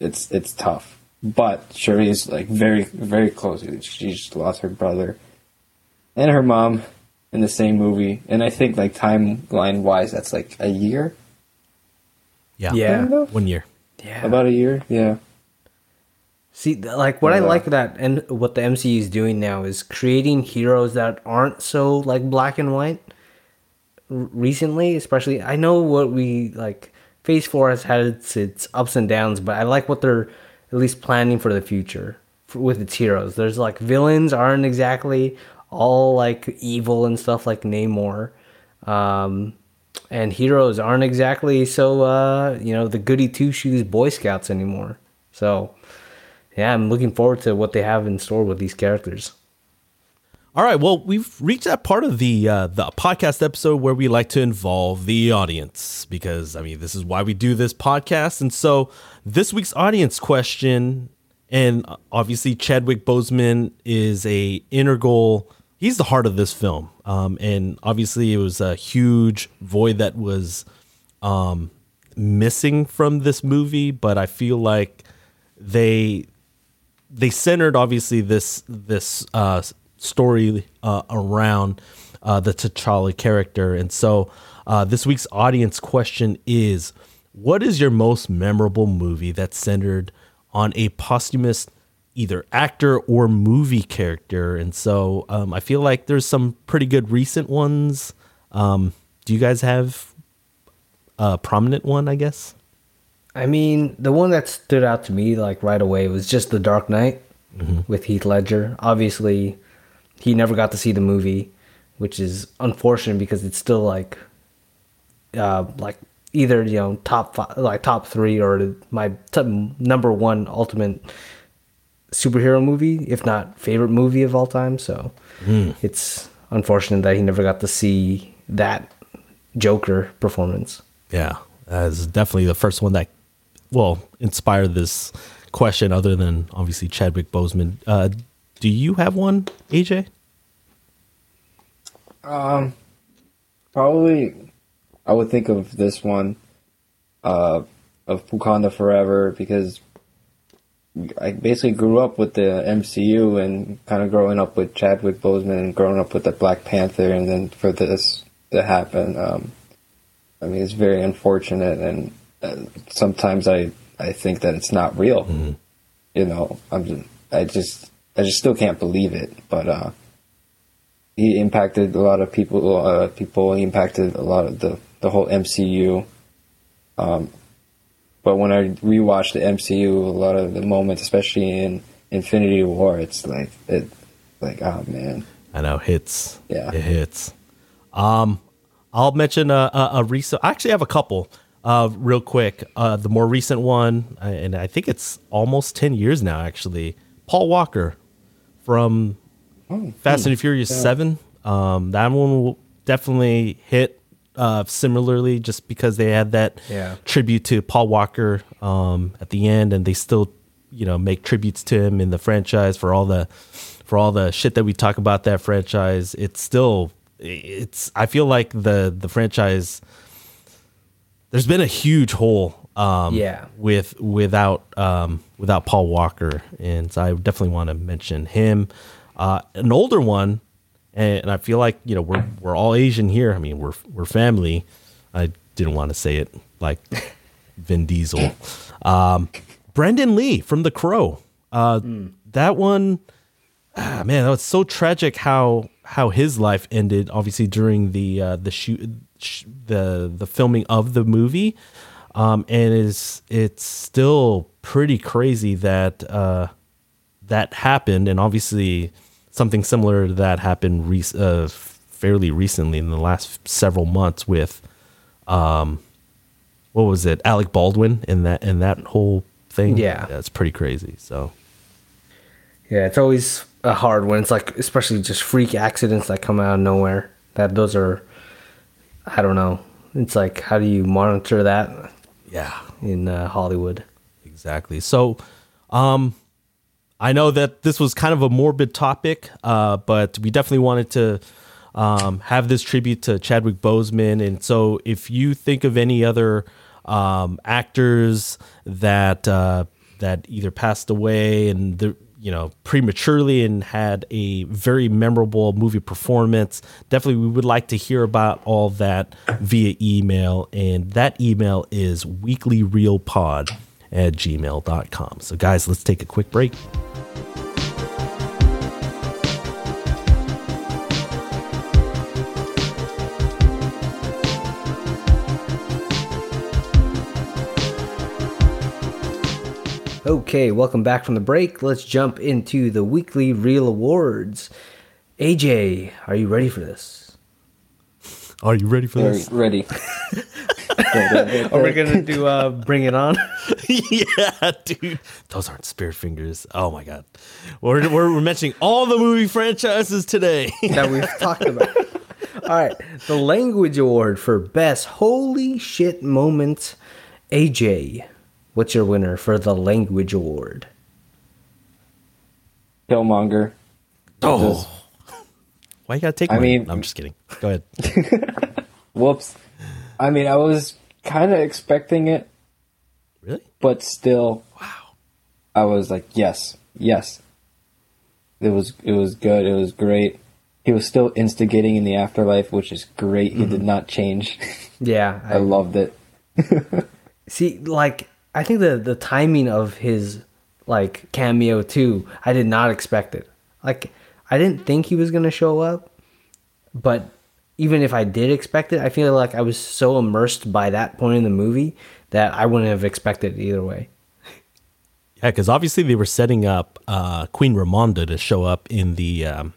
it's it's tough. But Shuri is like very very close. She just lost her brother and her mom in the same movie, and I think like timeline wise, that's like a year. yeah, Yeah. One year. Yeah. About a year, yeah. See, like what I like that and what the MCU is doing now is creating heroes that aren't so like black and white. Recently, especially, I know what we like. Phase Four has had its, its ups and downs, but I like what they're at least planning for the future for, with its heroes. There's like villains aren't exactly all like evil and stuff like Namor, um, and heroes aren't exactly so uh, you know the goody two shoes Boy Scouts anymore. So yeah, I'm looking forward to what they have in store with these characters. All right, well, we've reached that part of the uh, the podcast episode where we like to involve the audience because I mean this is why we do this podcast, and so this week's audience question, and obviously Chadwick Boseman is a integral. He's the heart of this film, um, and obviously it was a huge void that was um, missing from this movie. But I feel like they they centered obviously this this uh, story uh, around uh, the T'Challa character, and so uh, this week's audience question is: What is your most memorable movie that's centered on a posthumous either actor or movie character? And so um, I feel like there's some pretty good recent ones. Um, do you guys have a prominent one? I guess. I mean, the one that stood out to me like right away was just The Dark Knight with Heath Ledger. Obviously, he never got to see the movie, which is unfortunate because it's still like, uh, like either you know top five, like top three or my number one ultimate superhero movie, if not favorite movie of all time. So it's unfortunate that he never got to see that Joker performance. Yeah, that's definitely the first one that, well, inspired this question. Other than obviously Chadwick Boseman, uh, do you have one, AJ? Um, probably, I would think of this one, uh, of Wakanda Forever because I basically grew up with the MCU and kind of growing up with Chadwick Boseman and growing up with the Black Panther, and then for this to happen, um, I mean, it's very unfortunate, and uh, sometimes I I think that it's not real. You know, I'm just, I just I just still can't believe it, but uh he impacted a lot of people. Uh, people he impacted a lot of the the whole MCU. Um, but when I rewatch the MCU, a lot of the moments, especially in Infinity War, it's like it, like oh man, I know hits. Yeah. it hits. Um, I'll mention a, a, a recent. I actually have a couple. Uh, real quick. Uh, the more recent one, uh, and I think it's almost ten years now. Actually, Paul Walker from Fast and Furious Seven. Um, that one will definitely hit uh, similarly, just because they had that Yeah. tribute to Paul Walker um, at the end, and they still, you know, make tributes to him in the franchise for all the for all the shit that we talk about that franchise. It's still, it's. I feel like the the franchise. There's been a huge hole. Um, Yeah. With without um, without Paul Walker, and so I definitely want to mention him. Uh, an older one, and I feel like you know we're we're all Asian here. I mean we're we're family. I didn't want to say it like Vin Diesel. Um, Brandon Lee from The Crow. Uh, That one, ah, man, that was so tragic how how his life ended. Obviously during the uh, the shoot sh- the the filming of the movie, um, and is it's still pretty crazy that uh, that happened, and obviously something similar to that happened rec- uh, fairly recently in the last several months with um, what was it, Alec Baldwin, in that in that whole thing. Yeah. it's pretty crazy. So Yeah, it's always a hard one. It's like especially just freak accidents that come out of nowhere. That those are, I don't know. It's like how do you monitor that yeah, in uh, Hollywood? exactly. So, um, I know that this was kind of a morbid topic, uh, but we definitely wanted to um, have this tribute to Chadwick Boseman. And so, if you think of any other um, actors that uh, that either passed away and the you know prematurely and had a very memorable movie performance, definitely we would like to hear about all that via email. And that email is weeklyreelpod at gmail.com. So, guys, let's take a quick break. Okay, welcome back from the break. Let's jump into the weekly reel awards. AJ, are you ready for this? Are you ready for Very this? ready. Are we gonna do uh bring it on? yeah, dude. Those aren't spirit fingers. Oh my god. We're, we're, we're mentioning all the movie franchises today. that we've talked about. All right, the language award for best holy shit moment. AJ, what's your winner for the language award? Killmonger. oh. Why you gotta take I mine? mean- I'm just kidding. Go ahead. Whoops. I mean, I was kind of expecting it, Really? but still, Wow. I was like, yes, yes. It was it was good. It was great. He was still instigating in the afterlife, which is great. He did mm-hmm. not change. Yeah, I loved it. See, like I think the the timing of his like cameo too, I did not expect it. Like I didn't think he was gonna show up, but even if I did expect it, I feel like I was so immersed by that point in the movie that I wouldn't have expected it either way. Yeah, because obviously they were setting up uh, Queen Ramonda to show up in the um,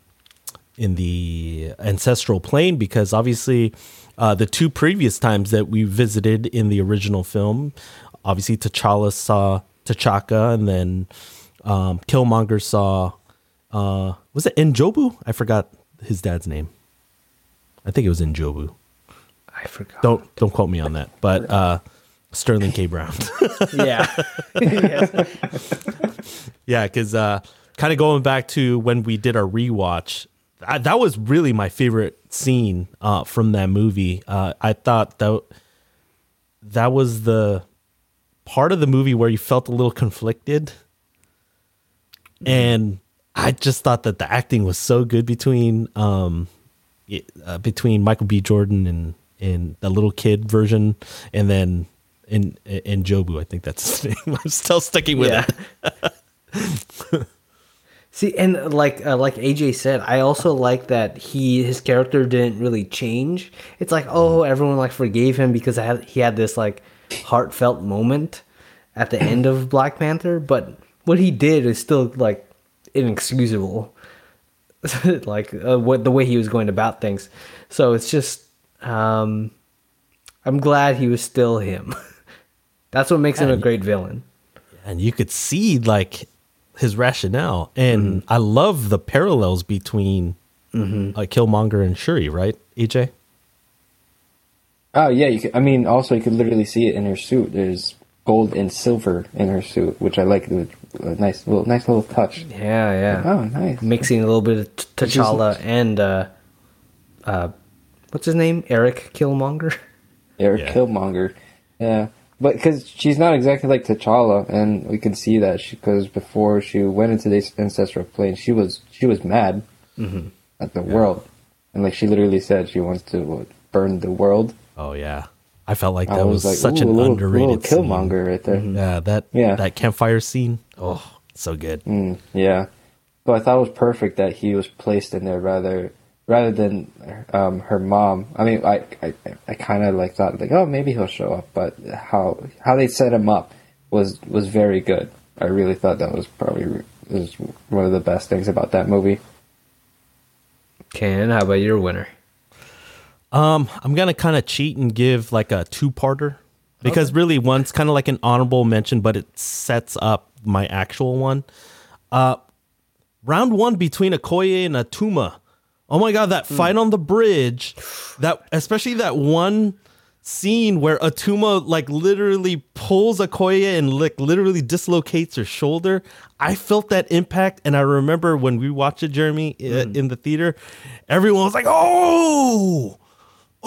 in the ancestral plane because obviously uh, the two previous times that we visited in the original film, obviously T'Challa saw T'Chaka and then um, Killmonger saw uh, was it N'Jobu? I forgot his dad's name. I think it was N'Jobu. I forgot. Don't don't quote me on that, but uh, Sterling K. Brown. yeah. Yeah, because uh, kind of going back to when we did our rewatch, I, that was really my favorite scene uh, from that movie. Uh, I thought that that was the part of the movie where you felt a little conflicted, and I just thought that the acting was so good between um, it- uh, between Michael B. Jordan and and the little kid version, and then in N'Jobu. I think that's his name. I'm still sticking with Yeah. it. See, and like uh, like AJ said, I also like that he his character didn't really change. It's like oh, everyone like forgave him because I had, he had this like heartfelt moment at the end of Black Panther, but what he did is still like inexcusable. like uh, what the way he was going about things. So it's just um I'm glad he was still him. That's what makes him a great villain. and you could see like his rationale and i love the parallels between uh, killmonger and shuri right AJ Oh yeah, you could, I mean, also you could literally see it in her suit. There's gold and silver in her suit, which I like. It a nice little, nice little touch. Yeah, yeah. Oh, nice. mixing a little bit of T- T'Challa and uh, uh, what's his name? Eric Killmonger. Eric Yeah. Killmonger. Yeah, but because she's not exactly like T'Challa, and we can see that because before she went into this ancestral plane, she was she was mad at the world, and like she literally said she wants to what, burn the world. Oh yeah i felt like I that was was, like, such ooh, an little, underrated little scene. Killmonger right there. yeah that Yeah. that campfire scene oh so good Mm, yeah, but I thought it was perfect that he was placed in there rather rather than um, her mom. I mean, I I, I kind of like thought like, oh, maybe he'll show up, but how how they set him up was was very good. I really thought that was probably was one of the best things about that movie. Ken, how about your winner? Um, I'm gonna kind of cheat and give like a two-parter because really one's kind of like an honorable mention, but it sets up my actual one. Uh, round one between Okoye and Atuma. Oh my god, that fight on the bridge, that especially that one scene where Atuma like literally pulls Okoye and like literally dislocates her shoulder. I felt that impact, and I remember when we watched it, Jeremy, uh, in the theater, everyone was like, "Oh."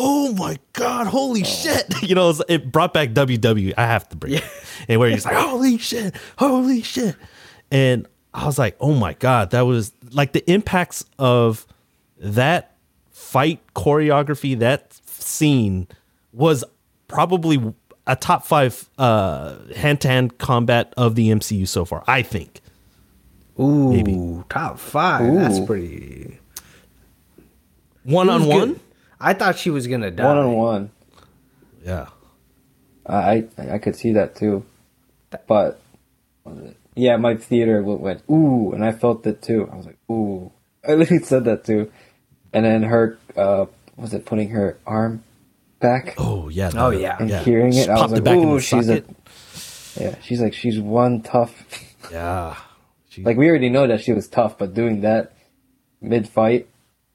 Oh my god, holy shit! You know, it brought back WWE. I have to bring it, and where he's like, holy shit, holy shit, and I was like, oh my god, that was like the impacts of that fight choreography, that scene was probably a top five uh, hand-to-hand combat of the MCU so far. I think. Ooh, Maybe. top five. That's pretty. One on Who's one. Good? I thought she was gonna die. One on one. Yeah. I I I could see that too, but yeah, my theater went, went ooh, and I felt it too. I was like ooh. I literally said that too, and then her uh was it putting her arm back Oh yeah. Oh, the- yeah. and hearing She it, I was like back in ooh, the she's a yeah. She's like she's one tough. Yeah. She- Like we already know that she was tough, but doing that mid fight,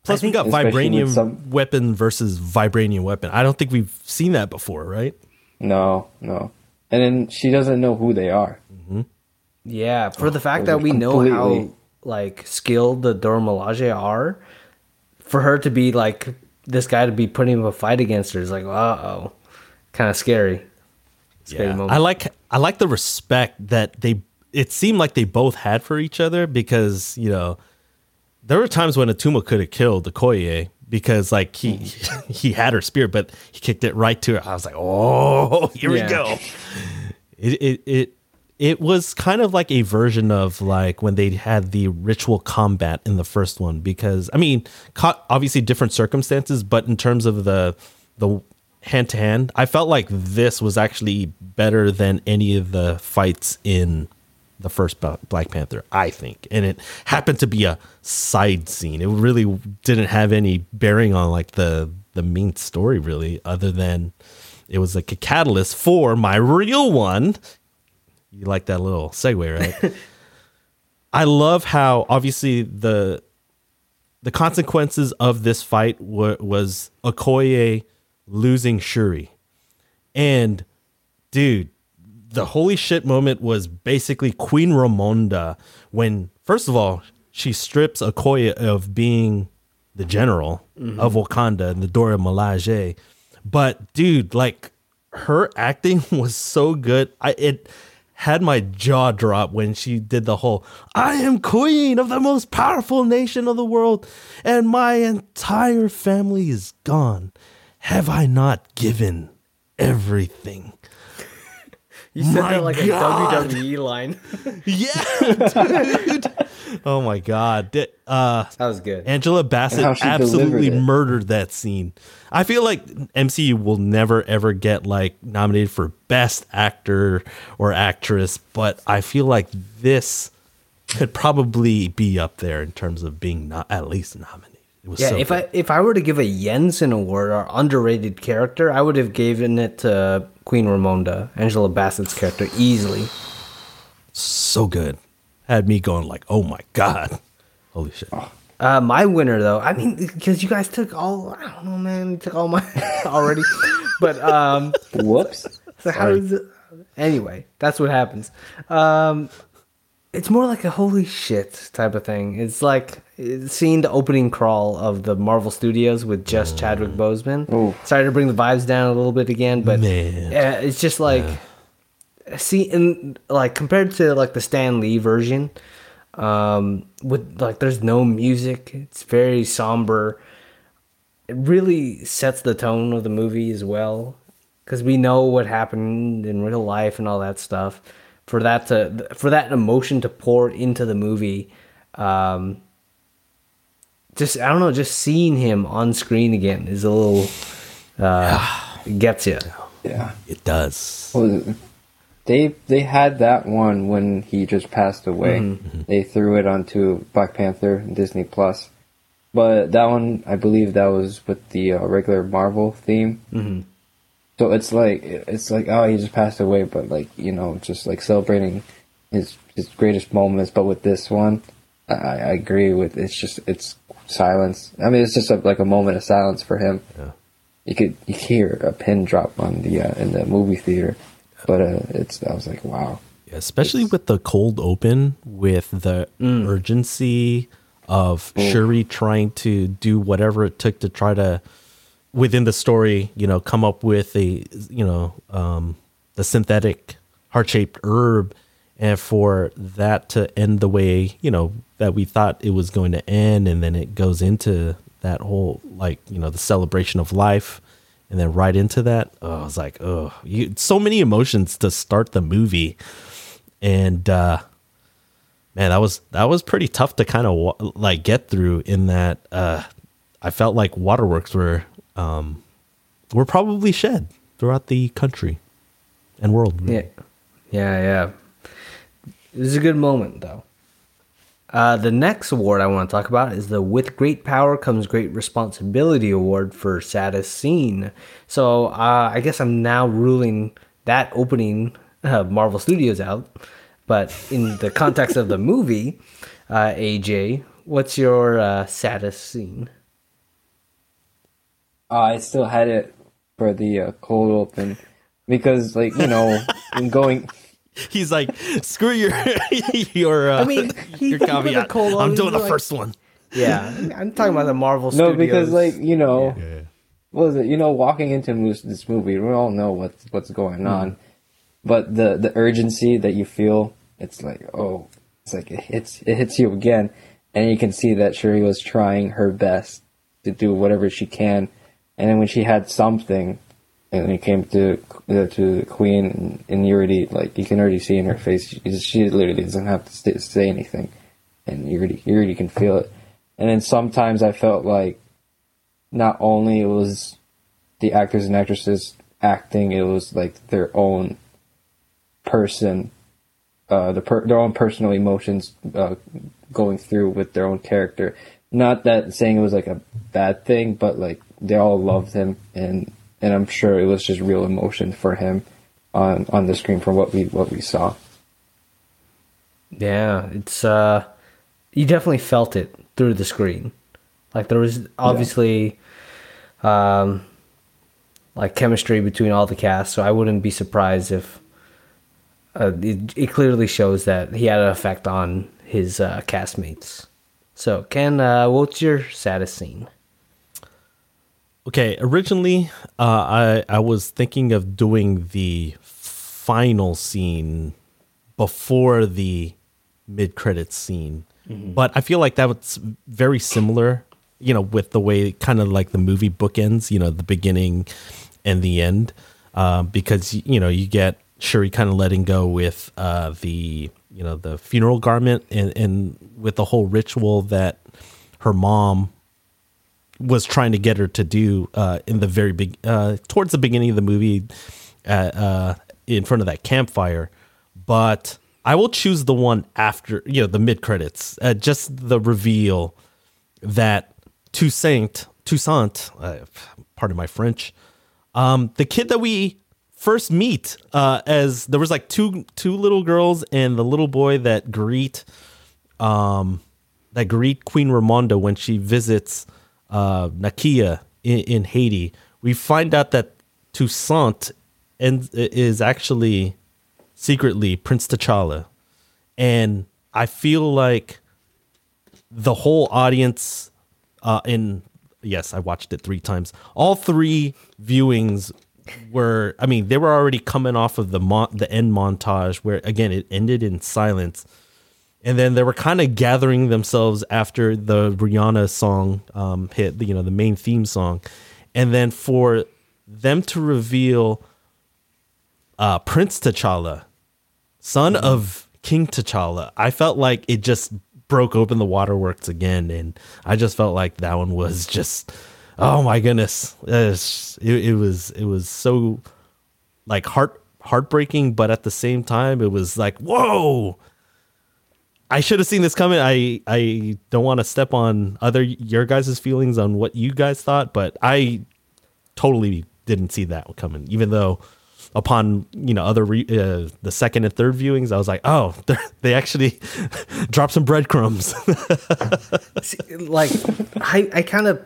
Plus, we got vibranium some- weapon versus vibranium weapon. I don't think we've seen that before, right? no, no, and then she doesn't know who they are. Yeah, for the fact that are we know how like skilled the Dora Milaje are, for her to be like this guy to be putting up a fight against her is like, uh oh, kind of scary. Scary moment. I like I like the respect that they. It seemed like they both had for each other because you know there were times when Atuma could have killed the Okoye because like he mm-hmm. he had her spear, but he kicked it right to her. I was like, oh, here Yeah. we go. It it it it was kind of like a version of like when they had the ritual combat in the first one because I mean, obviously different circumstances, but in terms of the the hand to hand, I felt like this was actually better than any of the fights in the first Black Panther, I think. And it happened to be a side scene. It really didn't have any bearing on like the the main story really other than it was like a catalyst for my real one. You like that little segue, right? I love how obviously the the consequences of this fight wa- was Okoye losing Shuri. And dude, the holy shit moment was basically Queen Ramonda when first of all, she strips Okoye of being the general mm-hmm. of Wakanda and the Dora Milaje. But dude, like her acting was so good. I it had my jaw drop when she did the whole I am queen of the most powerful nation of the world and my entire family is gone. Have I not given everything? You said My that like God. a WWE line. Yeah, dude. Oh my god. Uh that was good. Angela Bassett And how she absolutely murdered that scene. I feel like MCU will never ever get like nominated for best actor or actress, but I feel like this could probably be up there in terms of being not at least nominated. It was yeah, so if good. I if I were to give a Jensen award or underrated character, I would have given it to Queen Ramonda, Angela Bassett's character, easily. so good. Had me going like, "Oh my god." Holy shit. Uh, my winner though, I mean, because you guys took all, I don't know, man, you took all my already, but um, Whoops. so how does it? Anyway, that's what happens. Um, it's more like a holy shit type of thing. It's like seeing the opening crawl of the Marvel Studios with just Chadwick Boseman. Ooh. Sorry to bring the vibes down a little bit again, but Man. yeah, it's just like see in like compared to like the Stan Lee version, um, with like there's no music. It's very somber. It really sets the tone of the movie as well, because we know what happened in real life and all that stuff. For that to for that emotion to pour into the movie, um, just I don't know, just seeing him on screen again is a little uh, gets you. Yeah. It does. Well, they they had that one when he just passed away. Mm-hmm. They threw it onto Black Panther and Disney Plus, but that one I believe that was with the uh, regular Marvel theme. Mm-hmm. So it's like it's like oh he just passed away, but like you know just like celebrating his his greatest moments. But with this one, I, I agree with it's just it's silence. I mean it's just a, like a moment of silence for him. Yeah. You could you hear a pin drop on the uh, in the movie theater, but uh, it's I was like wow. Yeah, especially with the cold open, with the urgency of Shuri trying to do whatever it took to try to, within the story, you know, come up with a, you know, um, the synthetic heart shaped herb, and for that to end the way, you know, that we thought it was going to end, and then it goes into that whole, like, you know, the celebration of life. and then right into that, oh, I was like, oh, you, so many emotions to start the movie, and uh, man, that was that was pretty tough to kind of like get through. In that, uh, I felt like waterworks were um, were probably shed throughout the country and world. Yeah, yeah, yeah. It was a good moment, though. Uh, the next award I want to talk about is the With Great Power Comes Great Responsibility Award for Saddest Scene. So uh, I guess I'm now ruling that opening uh, Marvel Studios out. But in the context of the movie, uh, AJ, what's your uh, saddest scene? Uh, I still had it for the uh, cold open because, like, you know, I'm going. He's like, screw your your. Uh, I mean, your he the caveat. cold on, I'm doing he's the like- first one. Yeah, I'm talking about the Marvel No, Studios. because, like, you know, what was it? You know, walking into this movie, we all know what's what's going on, but the the urgency that you feel, it's like, oh, it's like it hits it hits you again, and you can see that Shuri was trying her best to do whatever she can, and then when she had something, and it came to uh, to the Queen, and, you already like you can already see in her face, she, she literally doesn't have to say, say anything, and you already can feel it, and then sometimes I felt like not only it was the actors and actresses acting, it was like their own person, uh, the per- their own personal emotions uh, going through with their own character. Not that saying it was like a bad thing, but like they all loved him, and and I'm sure it was just real emotion for him on on the screen from what we what we saw. Yeah, it's uh you definitely felt it through the screen. Like there was obviously um like chemistry between all the cast, so I wouldn't be surprised if uh, it, it clearly shows that he had an effect on his uh, castmates. So, Ken, uh, what's your saddest scene? Okay, originally, uh, I I was thinking of doing the final scene before the mid credits scene, but I feel like that was very similar. You know, with the way kind of like the movie bookends. You know, the beginning and the end, uh, because you know you get Shuri kind of letting go with uh, the you know the funeral garment and and with the whole ritual that her mom was trying to get her to do uh, in the very big uh, towards the beginning of the movie uh, uh, in front of that campfire. But i will choose the one after you know the mid credits uh, just the reveal that toussaint toussaint uh, pardon my french um, the kid that we first meet uh, as there was like two two little girls and the little boy that greet um, that greet Queen Ramonda when she visits uh, Nakia in, in Haiti. We find out that Toussaint and is actually secretly Prince T'Challa, and I feel like the whole audience uh, in yes, I watched it three times. All three viewings were, I mean, they were already coming off of the mon- the end montage where again it ended in silence and then they were kind of gathering themselves after the Rihanna song um, hit, you know, the main theme song, and then for them to reveal uh, Prince T'Challa, son of King T'Challa, I felt like it just broke open the waterworks again, and I just felt like that one was just, oh my goodness, it, it was it was so like heart heartbreaking, but at the same time, it was like whoa. I should have seen this coming. I I don't want to step on other your guys' feelings on what you guys thought, but I totally didn't see that coming. Even though upon you know other re, uh, the second and third viewings, I was like, oh, they're- actually dropped some breadcrumbs. See, like I, I kind of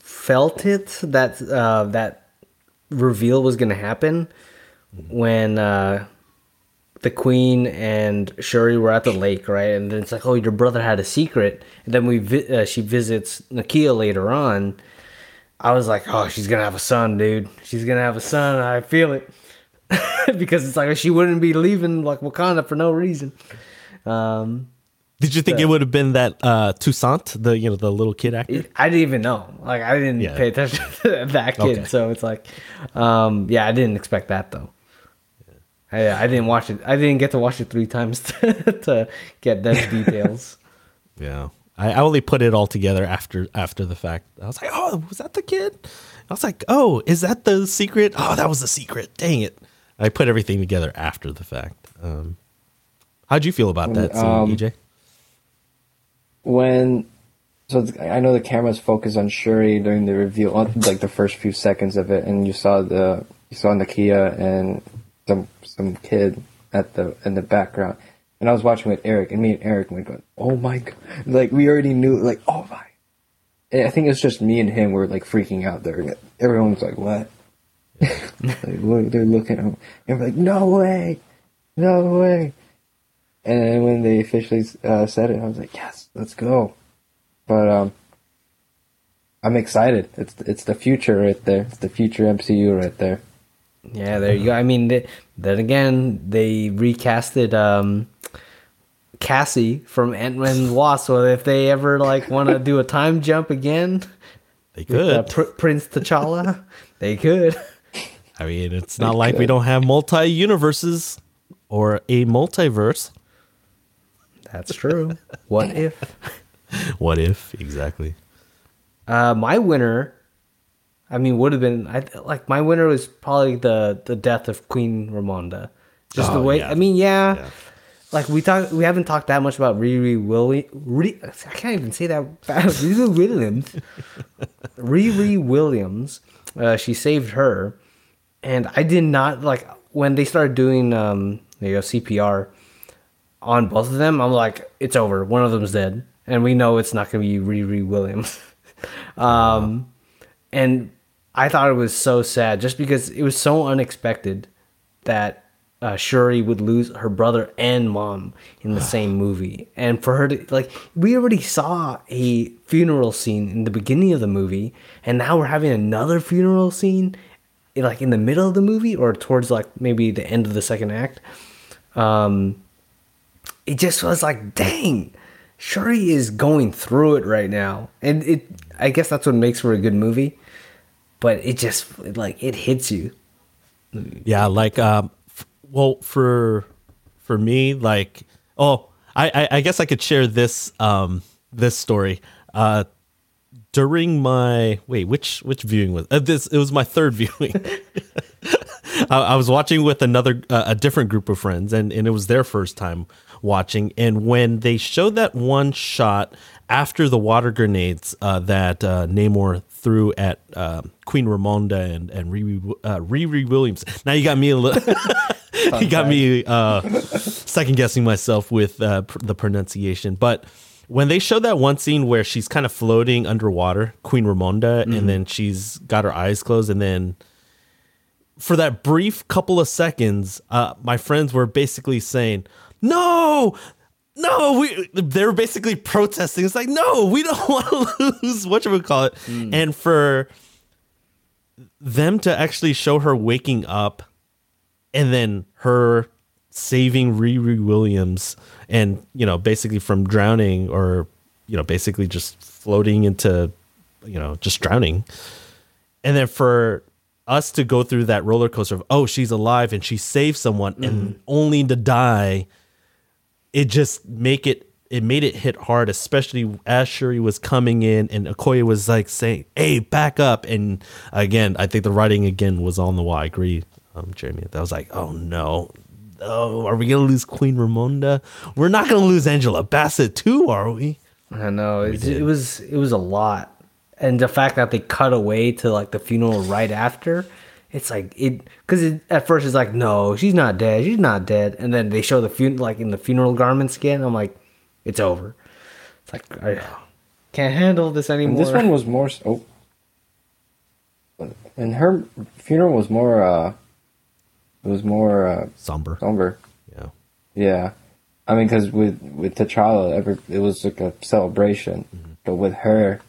felt it that uh, that reveal was gonna happen when uh, the queen and Shuri were at the lake, right? And then it's like, oh, your brother had a secret. And then we vi- uh, she visits Nakia later on. I was like, oh, she's gonna have a son, dude. She's gonna have a son. I feel it because it's like she wouldn't be leaving like Wakanda for no reason. Um, Did you think the- it would have been that uh, Toussaint, the you know the little kid actor? I didn't even know. Like I didn't Yeah. pay attention to that kid, Okay. so it's like, um, yeah, I didn't expect that though. I, I didn't watch it. I didn't get to watch it three times to, to get those details. Yeah, I, I only put it all together after after the fact. I was like, oh, was that the kid? I was like, oh, is that the secret? Oh, that was the secret. Dang it! I put everything together after the fact. Um, how'd you feel about that, scene, Um, AJ? when so I know the camera's focused on Shuri during the reveal, like the first few seconds of it, and you saw the you saw Nakia and some kid at the in the background, and I was watching with Eric, and me and Eric went "Oh my god!" Like we already knew, like oh my. I think it's just me and him were like freaking out there. Everyone was like, "What?" like, look, they're looking at him, and we're like, "No way, no way!" And then when they officially uh, said it, I was like, "Yes, let's go." But um, I'm excited. It's it's the future right there. It's the future MCU right there. Yeah, there you go. I mean, th- then again, they recasted um, Cassie from Ant Man and Wasp. So if they ever like want to do a time jump again, They with, uh, could. Pr- Prince T'Challa, they could. I mean, it's not like we don't have multi universes or a multiverse. That's true. What if? What if exactly? Uh, my winner, I mean, would have been I like my winner was probably the the death of Queen Ramonda. Just the Oh, way. yeah. I mean, yeah, Yeah. Like we talk, we haven't talked that much about Riri Williams. Riri, I can't even say that. fast. Riri Williams. Riri Williams. Uh, she saved her, and I did not like when they started doing um, you know, CPR on both of them. I'm like, it's over. One of them's dead, and we know it's not going to be Riri Williams. um, and I thought it was so sad just because it was so unexpected that uh, Shuri would lose her brother and mom in the same movie, and for her to like, we already saw a funeral scene in the beginning of the movie, and now we're having another funeral scene, like in the middle of the movie or towards like maybe the end of the second act. Um, it just was like, dang, Shuri is going through it right now, and it. I guess that's what makes for a good movie, but it just like it hits you. Yeah, like um, f- well, for for me, like, oh, I, I I guess I could share this um this story. Uh, during my wait, which which viewing was uh, this? It was my third viewing. I, I was watching with another uh, a different group of friends, and and it was their first time watching. And when they showed that one shot after the water grenades uh, that uh, Namor threw at uh, Queen Ramonda and and Riri, uh, Riri Williams, now you got me a little. you got me uh, second guessing myself with uh, pr- the pronunciation, but when they showed that one scene where she's kind of floating underwater, Queen Ramonda, and then she's got her eyes closed, and then for that brief couple of seconds, uh, my friends were basically saying, "No, no," we they're basically protesting. It's like, "No, we don't want to lose." What you would call it, hmm. and for them to actually show her waking up, and then her saving Riri Williams, and you know, basically from drowning or you know, basically just floating into, you know, just drowning and then for us to go through that roller coaster of oh she's alive and she saved someone and mm-hmm. only to die it just make it it made it hit hard especially as shuri was coming in and okoye was like saying hey back up. And again i think the writing again was on the wall. I agree um jeremy that was like oh no. Oh are we gonna lose queen ramonda? We're not gonna lose angela bassett too are we? I know it, it was it was a lot, and the fact that they cut away to like the funeral right after, it's like it because it, at first it's like no, she's not dead, she's not dead, and then they show the fun like in the funeral garments again. I'm like, it's over. It's like I can't handle this And anymore. this one was more. Oh, and her funeral was more. uh It was more uh, somber somber. yeah Yeah, I mean, because with with T'Challa, every, it was like a celebration, but with her,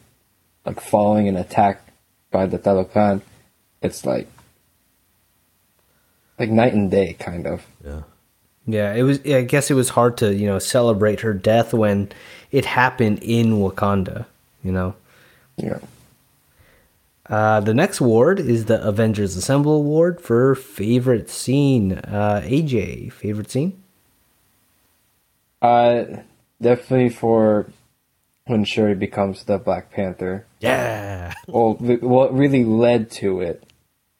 like following an attack by the Talokan, it's like like night and day, kind of. yeah Yeah, it was. I guess it was hard to you know celebrate her death when it happened in Wakanda. You know. Yeah. Uh, the next award is the Avengers Assemble Award for favorite scene. Uh, AJ, favorite scene? Uh, definitely for when Shuri becomes the Black Panther. Yeah. Well, what really led to it,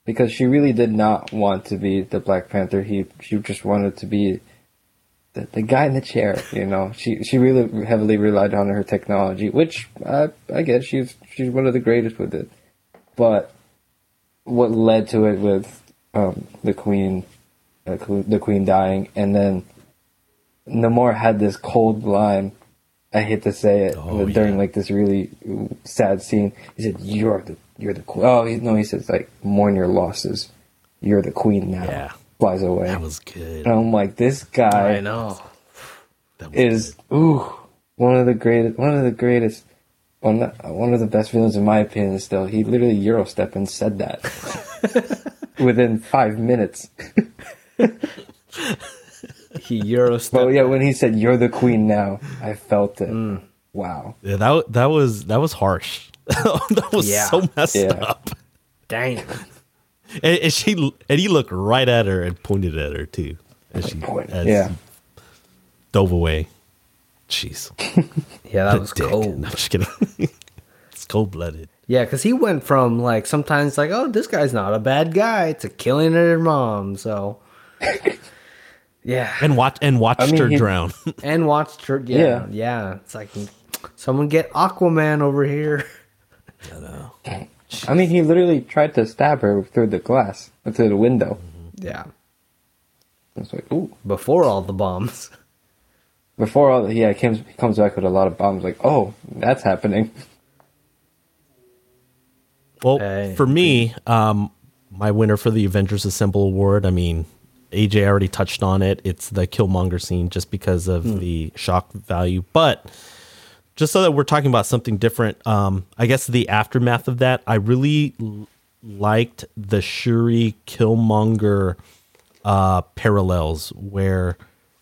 because she really did not want to be the Black Panther. He, she just wanted to be the, the guy in the chair. You know, she she really heavily relied on her technology, which I I get. She's she's one of the greatest with it, but what led to it with um, the Queen, uh, the Queen dying, and then Namor had this cold line. I hate to say it Oh, during yeah. like this really sad scene. He said, "You're the you're the queen." Oh, he, no, he says like, "Mourn your losses. You're the queen now." Yeah. flies away. That was good. and I'm like, this guy I know. That was is ooh one of the greatest, one of the greatest, one one of the best villains in my opinion. Still, he literally Eurostep and said that within five minutes. He Euro But stepped. yeah, when he said, "You're the queen now," I felt it. Mm. Wow. Yeah, that that was that was harsh. that was Yeah. so messed Yeah. up. Dang. And, and she and he looked right at her and pointed at her too, as she Point. as Yeah. dove away. Jeez, Yeah, that was Dick. cold. No, I'm just kidding. it's cold blooded. Yeah, because he went from like sometimes like, oh, this guy's not a bad guy to killing her mom. So, yeah, And watch and watched I mean, her he- drown. and watched her. Yeah, yeah, Yeah. It's like someone get Aquaman over here. I I mean, he literally tried to stab her through the glass, through the window. Yeah, It's like, ooh. before all the bombs. Before all, yeah, he comes, he comes back with a lot of bombs. Like, oh, that's happening. Well, Hey. for me, um, my winner for the Avengers Assemble award. I mean, AJ already touched on it. It's the Killmonger scene, just because of Hmm. the shock value. But just so that we're talking about something different, um, I guess the aftermath of that, I really l- liked the Shuri Killmonger uh, parallels, where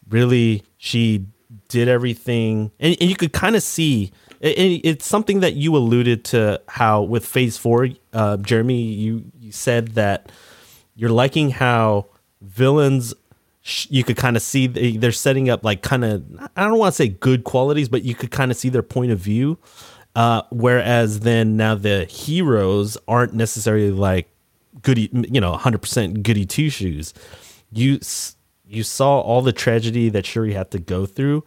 really she did everything, and, and you could kind of see. and it- it's something that you alluded to how with Phase Four, uh, Jeremy, you you said that you're liking how villains you could kind of see they, they're setting up like kind of i don't want to say good qualities but you could kind of see their point of view uh, whereas then now the heroes aren't necessarily like goody you know 100% goody two shoes. You you saw all the tragedy that shuri had to go through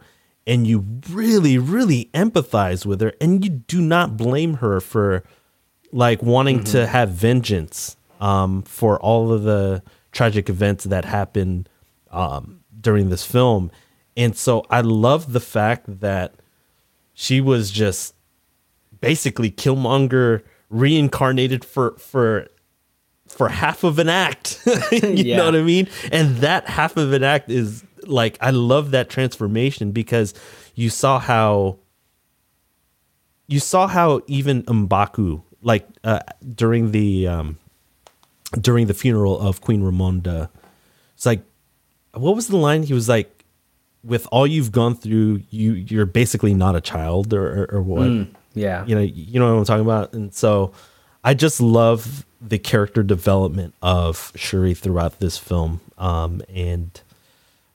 and you really really empathize with her and you do not blame her for like wanting to have vengeance um, for all of the tragic events that happened um, during this film. And so I love the fact that she was just basically Killmonger reincarnated for for for half of an act. you Yeah. know what I mean? And that half of an act is like I love that transformation because you saw how you saw how even Mbaku, like uh, during the um, during the funeral of Queen Ramonda, it's like, what was the line? He was like, "With all you've gone through, you you're basically not a child, or or, or what? Yeah, You know, you know what I'm talking about." And so, I just love the character development of Shuri throughout this film, um, and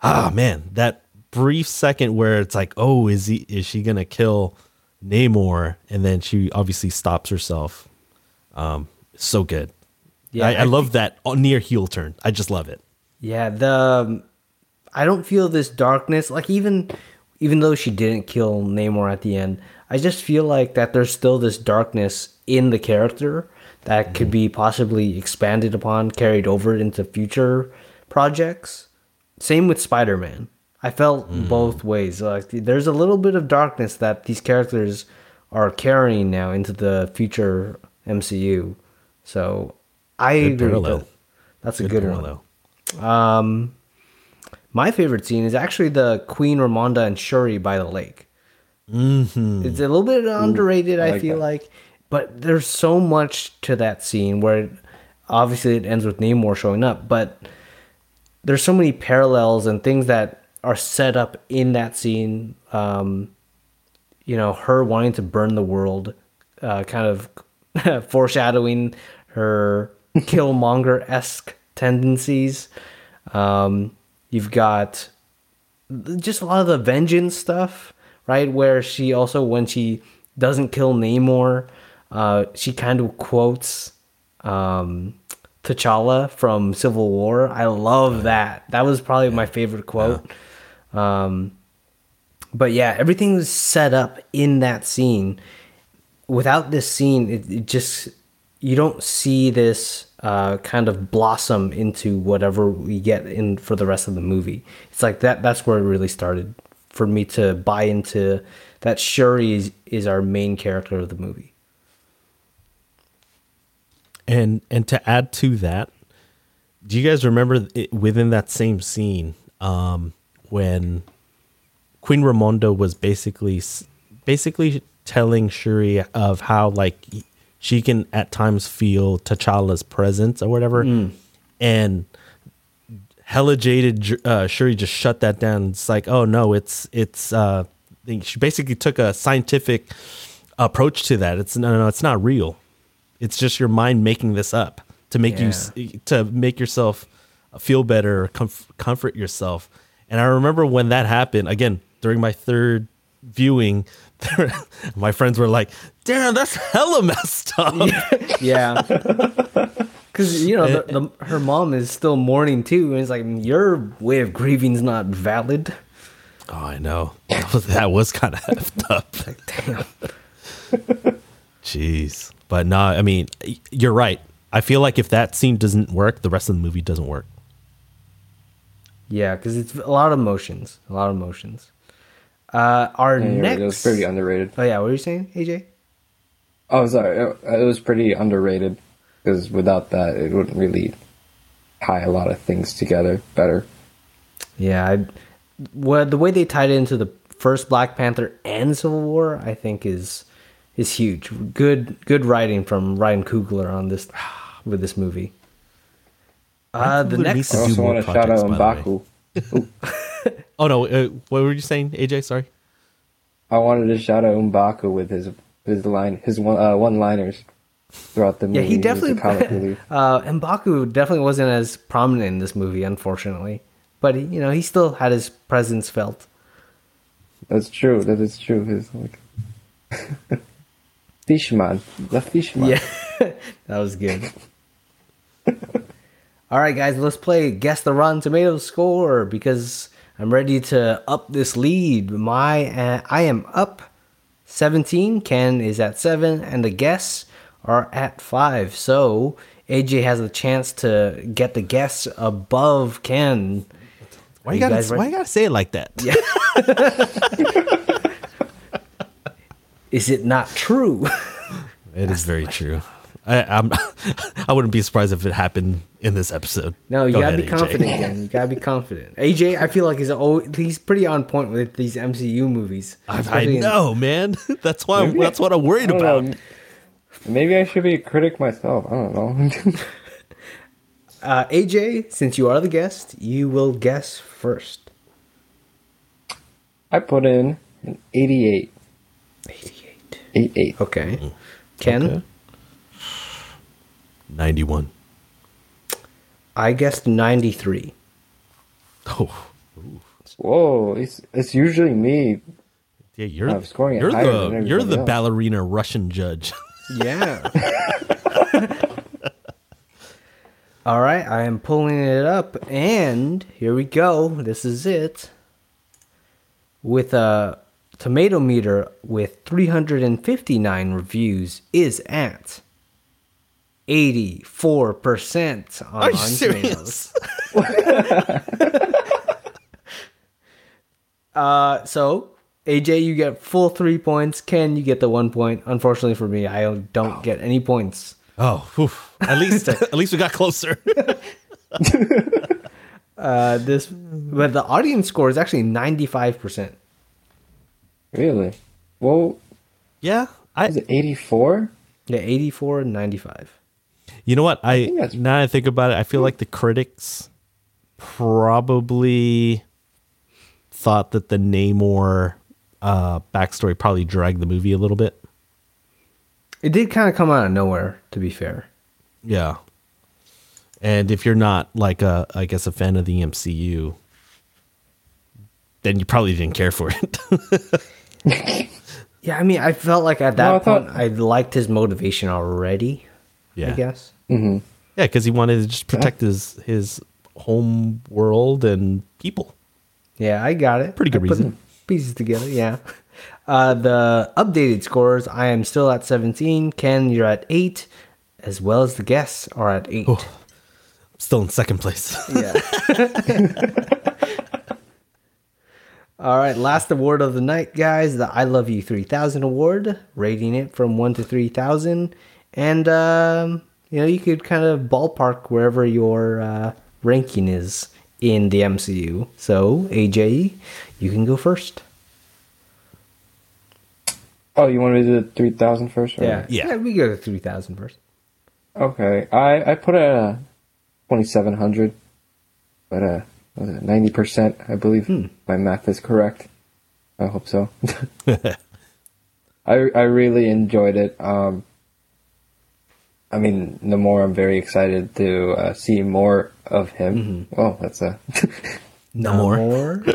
ah man, that brief second where it's like, oh, is he is she gonna kill Namor? And then she obviously stops herself. Um, so good. Yeah, I, I I love that near heel turn. I just love it. Yeah, the um, I don't feel this darkness. Like even even though she didn't kill Namor at the end, I just feel like that there's still this darkness in the character that could be possibly expanded upon, carried over into future projects. Same with Spider-Man. I felt both ways. Like there's a little bit of darkness that these characters are carrying now into the future MCU. So I Good agree. parallel. With that. That's a good, one. parallel. Um, my favorite scene is actually the Queen Ramonda and Shuri by the lake. Mm-hmm. It's a little bit underrated, I, I like feel that. like, but there's so much to that scene where it, obviously it ends with Namor showing up, but there's so many parallels and things that are set up in that scene. Um, you know, her wanting to burn the world, uh, kind of foreshadowing her Killmonger esque tendencies. Um, you've got just a lot of the vengeance stuff, right? Where she also, when she doesn't kill Namor, uh, she kind of quotes um, T'Challa from Civil War. I love that. That was probably my favorite quote. Um, but yeah, everything was set up in that scene. Without this scene, it, it just you don't see this uh, kind of blossom into whatever we get in for the rest of the movie. It's like that. That's where it really started for me to buy into that. Shuri is, is our main character of the movie. And and to add to that, do you guys remember it, within that same scene um, when Queen Ramonda was basically basically telling Shuri of how like she can at times feel T'Challa's presence or whatever, and hella jaded uh, Shuri just shut that down. It's like, oh no, it's it's. Uh, she basically took a scientific approach to that. It's no, no, it's not real. It's just your mind making this up to make you to make yourself feel better, comf- comfort yourself. And I remember when that happened again during my third viewing. my friends were like, "Darren, that's hella messed up." Yeah. Because you know the, eh, the, her mom is still mourning too, and it's like your way of grieving is not valid. Oh, I know. That was, that was kind of effed up. Damn. Jeez. But no, I mean, you're right. I feel like if that scene doesn't work, the rest of the movie doesn't work. Yeah, because it's a lot of emotions, a lot of emotions. Uh, our Yeah, next. it was pretty underrated. oh yeah, what were you saying, AJ? Oh, sorry. It, it was pretty underrated because without that, it wouldn't really tie a lot of things together better. Yeah, I, well, the way they tied it into the first Black Panther and Civil War, I think is is huge. Good good writing from Ryan Coogler on this with this movie. Uh, the next I also want to shout out by the. Mbaku. Oh no, uh, what were you saying, AJ? Sorry. I wanted to shout out Mbaku with his his line his one uh, one liners throughout the movie. Yeah, he definitely. comic uh, Mbaku definitely wasn't as prominent in this movie, unfortunately. But he, you know, he still had his presence felt. That's true. That is true. His like fishman, the fishman. Yeah, that was good. All right, guys, let's play guess the Rotten Tomatoes score because I'm ready to up this lead. My uh, I am up 17. Ken is at seven, and the guests are at five. So AJ has a chance to get the guests above Ken. Why you you gotta Why you gotta say it like that? Yeah. Is it not true? It is very true. I, I'm. I wouldn't be surprised if it happened in this episode. No, you Go gotta ahead, be AJ. confident, Ken. You gotta be confident. AJ, I feel like he's always, he's pretty on point with these MCU movies. I, I Especially in- know, man. That's why. Maybe- that's what I'm worried about. know. Maybe I should be a critic myself. I don't know. Uh, AJ, since you are the guest, you will guess first. I put in an 88. 88. 88. Okay. Ken, Okay. Ninety-one. I guessed 93. Oh, Whoa, it's it's usually me. yeah. You're I'm scoring you're the you're the else. ballerina Russian judge. Yeah. All right, I am pulling it up, and here we go. This is it. With a tomato meter with 359 reviews, is at 84% on Are you Rotten serious? Uh, so AJ, you get full three points. Ken, you get the one point. Unfortunately for me, I don't get any points. Oh, oof. at least at least we got closer. Uh, this, but the audience score is actually ninety five percent. Really? Well, yeah, I. is it 84? Yeah, eighty four and ninety five. You know what? I, think that's- now I think about it, I feel like the critics probably thought that the Namor uh, backstory probably dragged the movie a little bit. It did kind of come out of nowhere, to be fair. Yeah. And if you're not like a, I guess, a fan of the MCU, then you probably didn't care for it. Yeah, I mean, I felt like at that No, I point thought- I liked his motivation already. yeah. I guess. Yeah, because he wanted to just protect his his home world and people. Yeah, I got it. Pretty good I reason. Pieces together, yeah. Uh, the updated scores, I am still at 17. Ken, you're at 8, as well as the guests are at 8. Still in second place. Yeah. All right, last award of the night, guys. The I Love You 3000 award, rating it from 1 to 3000. And, um, you know, you could kind of ballpark wherever your uh, ranking is in the MCU. So, AJ, you can go first. Oh, you want me to do the 3000 first? or- Yeah. Yeah. we go to 3000 first. Okay. I, I put a 2700, but uh, what was it, 90%, I believe. My math is correct. I hope so. I, I really enjoyed it. Um, I mean, the more I'm very excited to uh, see more of him. Well, that's a no more. More.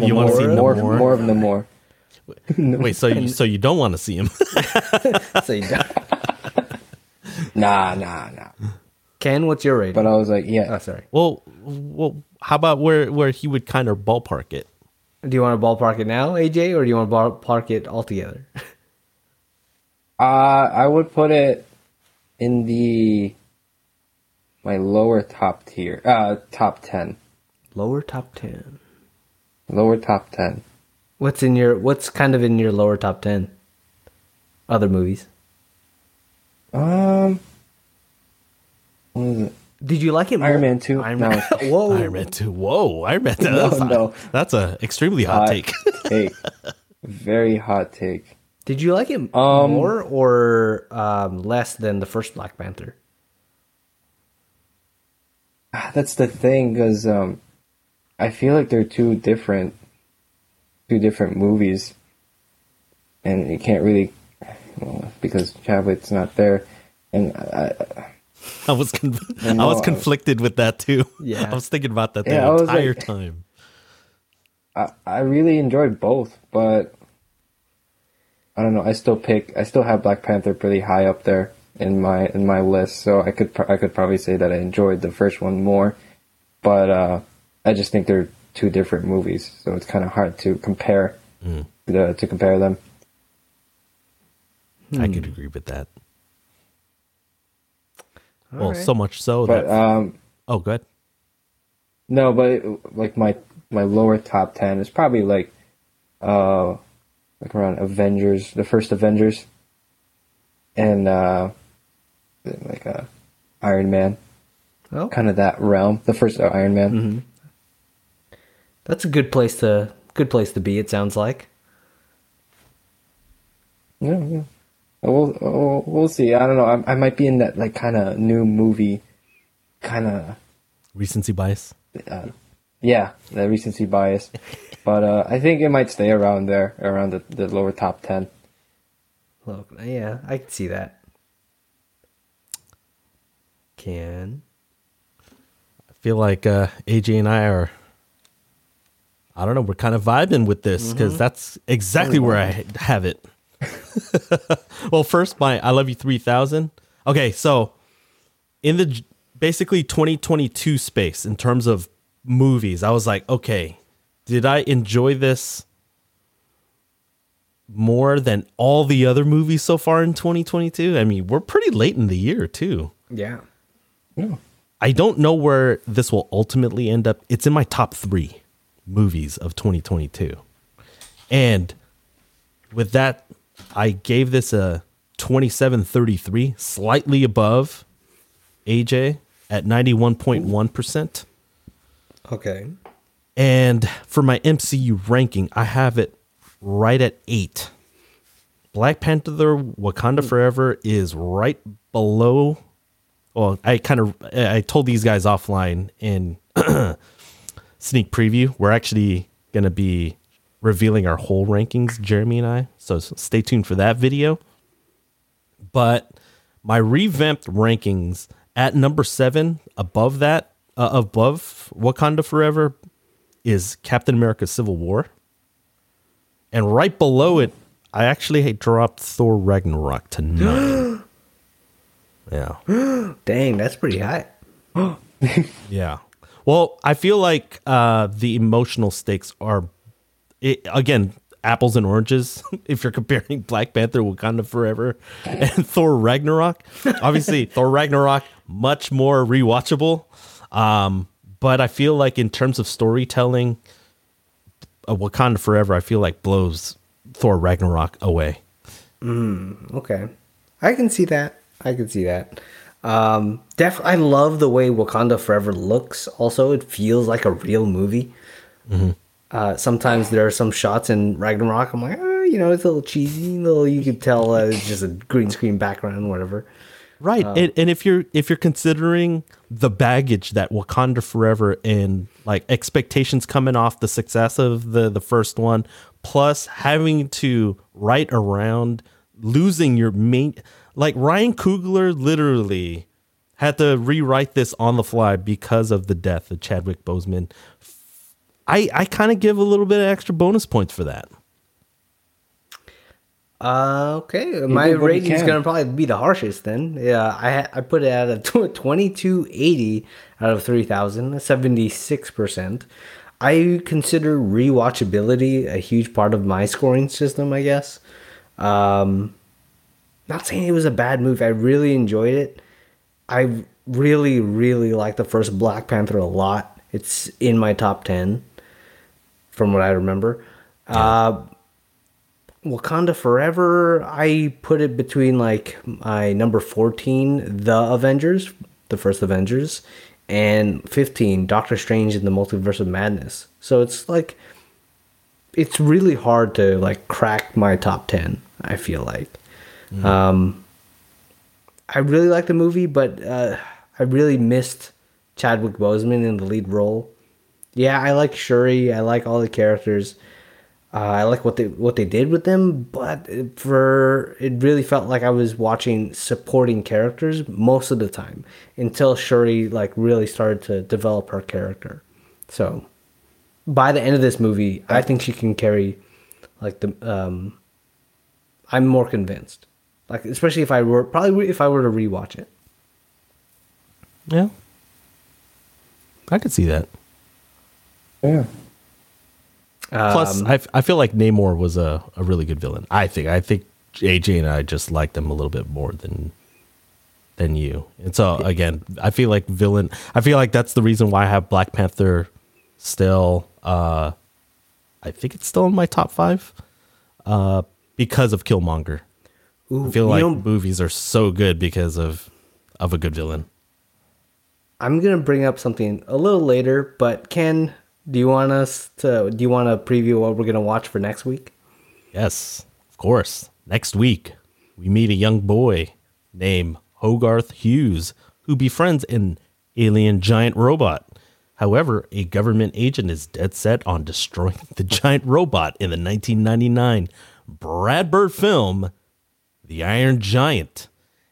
You want to see more, no more? more of the more. Wait, so you so you don't want to see him? so you don't- Nah, nah, nah. Ken, what's your rating? But I was like, yeah. oh, sorry. well, well, how about where where he would kind of ballpark it? Do you want to ballpark it now, AJ, or do you want to ballpark it altogether? Uh, I would put it in the my lower top tier, uh, top ten, Lower top 10. lower top ten. What's in your what's kind of in your lower top 10 other movies? Um, what is it? Did you like it more? Iron Man 2? Iron No. Man. Whoa. Iron Man two. Whoa, Iron Man. Two. No, that's, no. that's a extremely hot Hot take. take, very hot take. Did you like it Um, more or um, less than the first Black Panther? Ah, That's the thing, because um, I feel like they're two different, two different movies, and you can't really, well, because Chadwick's not there, and I, I was con- I know, was I- conflicted with that too. Yeah. I was thinking about that the Yeah, entire like- time. I, I really enjoyed both, but I don't know. I still pick. I still have Black Panther pretty high up there in my in my list. So I could I could probably say that I enjoyed the first one more, but uh, I just think they're two different movies. So it's kind of hard to compare the to compare them. I Hmm. could agree with that. well, right. so much so But that um, oh, good. no, but it, like my my lower top ten is probably like uh like around Avengers, the first Avengers, and uh like uh Iron Man, Oh, kind of that realm. The first uh, Iron Man. Mm-hmm. that's a good place to good place to be. It sounds like. Yeah, yeah. We'll, we'll we'll see. I don't know. I, I might be in that like kind of new movie, kind of Recency bias. uh, yeah, the recency bias. but uh, I think it might stay around there, around the, the lower top ten. Look, yeah, I can see that. Can I feel like uh, AJ and I are. I don't know. We're kind of vibing with this because Mm-hmm. that's exactly where I have it. well, first, my I love you three thousand. Okay, so in the basically 2022 space in terms of movies, I was like, okay, did I enjoy this more than all the other movies so far in 2022? I mean, we're pretty late in the year too. yeah. Yeah. I don't know where this will ultimately end up. It's in my top three movies of 2022. And with that, I gave this a 2733, slightly above AJ at 91.1%. Okay. And for my MCU ranking, I have it right at eight. Black Panther Wakanda hmm. Forever is right below. Well, I kind of I told these guys offline, in sneak preview. We're actually going to be revealing our whole rankings, Jeremy and I. So stay tuned for that video. But my revamped rankings at number seven, above that, uh, above Wakanda Forever, is Captain America Civil War. And right below it, I actually dropped Thor Ragnarok to nine. yeah. Dang, that's pretty high. Yeah. Well, I feel like uh, the emotional stakes are, it, again, apples and oranges. if you're comparing Black Panther, Wakanda Forever, and Thor Ragnarok, obviously Thor Ragnarok much more rewatchable. Um, but I feel like in terms of storytelling, uh, Wakanda Forever, I feel like blows Thor Ragnarok away. Okay, I can see that. I can see that. Um, def- I love the way Wakanda Forever looks. Also, it feels like a real movie. Uh, sometimes there are some shots in Ragnarok. I'm like, oh, you know, it's a little cheesy. Little, you could tell uh, it's just a green screen background, whatever. Right. Uh, and, and if you're if you're considering the baggage that Wakanda Forever and like expectations coming off the success of the the first one, plus having to write around losing your main like Ryan Coogler literally had to rewrite this on the fly because of the death of Chadwick Boseman. I I kind of give a little bit of extra bonus points for that. Uh, okay, my rating what he rating's can. gonna probably be the harshest then. Yeah, I I put it at a twenty two eighty out of three thousand, seventy six percent. I consider rewatchability a huge part of my scoring system. I guess. Um, not saying it was a bad movie. I really enjoyed it. I really, really like the first Black Panther a lot. It's in my top ten, from what I remember. Uh, Wakanda Forever, I put it between like my number 14, The Avengers, the first Avengers, and 15, Doctor Strange in the Multiverse of Madness. So it's like it's really hard to like crack my top 10, I feel like. Um I really like the movie, but uh I really missed Chadwick Boseman in the lead role. Yeah, I like Shuri, I like all the characters. Uh, I like what they what they did with them, but it- for it really felt like I was watching supporting characters most of the time until Shuri like really started to develop her character. So by the end of this movie, I think she can carry like the um I'm more convinced. Like especially if I were probably if I were to rewatch it. Yeah. I could see that. Yeah. Plus, Um, I, feel like Namor was a, a really good villain. I think I think AJ and I just liked him a little bit more than than you. And so again, I feel like villain. I feel like that's the reason why I have Black Panther still. Uh, I think it's still in my top five uh, because of Killmonger. Ooh, I feel like know- movies are so good because of of a good villain. I'm gonna bring up something a little later, but Ken, do you want us to? Do you want to preview what we're gonna watch for next week? Yes, of course. Next week, we meet a young boy named Hogarth Hughes who befriends an alien giant robot. However, a government agent is dead set on destroying the giant robot in the 1999 Brad Bird film, The Iron Giant.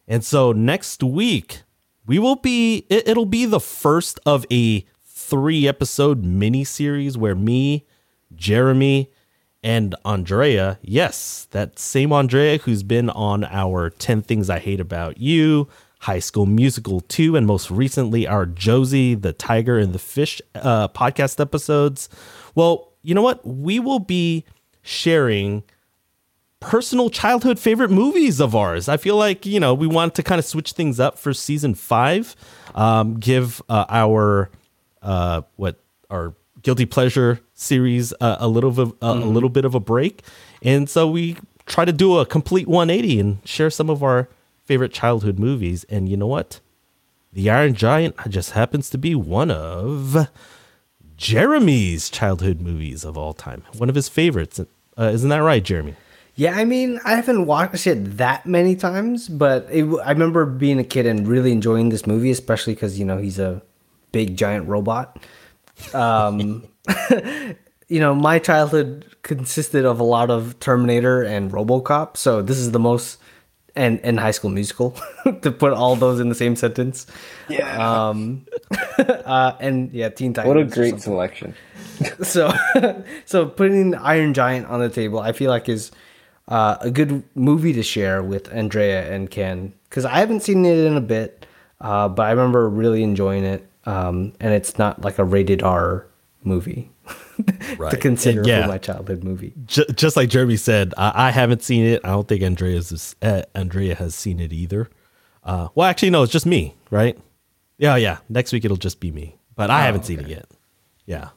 And so next week, we will be, it, it'll be the first of a three episode mini series where me, Jeremy, and Andrea, yes, that same Andrea who's been on our 10 Things I Hate About You, High School Musical 2, and most recently our Josie, the Tiger, and the Fish uh, podcast episodes. Well, you know what? We will be sharing personal childhood favorite movies of ours. I feel like, you know, we want to kind of switch things up for season five, um, give uh, our, uh, what, our guilty pleasure series uh, a little of a, a little bit of a break. And so we try to do a complete 180 and share some of our favorite childhood movies. And you know what? The Iron Giant just happens to be one of Jeremy's childhood movies of all time. One of his favorites. Uh, isn't that right, Jeremy? Yeah, I mean, I haven't watched it that many times, but it, I remember being a kid and really enjoying this movie, especially because you know he's a big giant robot. um, you know, my childhood consisted of a lot of Terminator and RoboCop, so this is the most and and High School Musical to put all those in the same sentence. Yeah. Um, uh, and yeah, Teen Titans. what a great selection. so so putting Iron Giant on the table, I feel like is uh, a good movie to share with Andrea and Ken because I haven't seen it in a bit, uh, but I remember really enjoying it. Um, and it's not like a rated R movie to consider And yeah. for my childhood movie. J- just like Jeremy said, I, I haven't seen it. I don't think Andrea's is, uh, Andrea has seen it either. Uh, well, actually, no, it's just me, right? Yeah, yeah. Next week it'll just be me, but I haven't seen it yet. Yeah,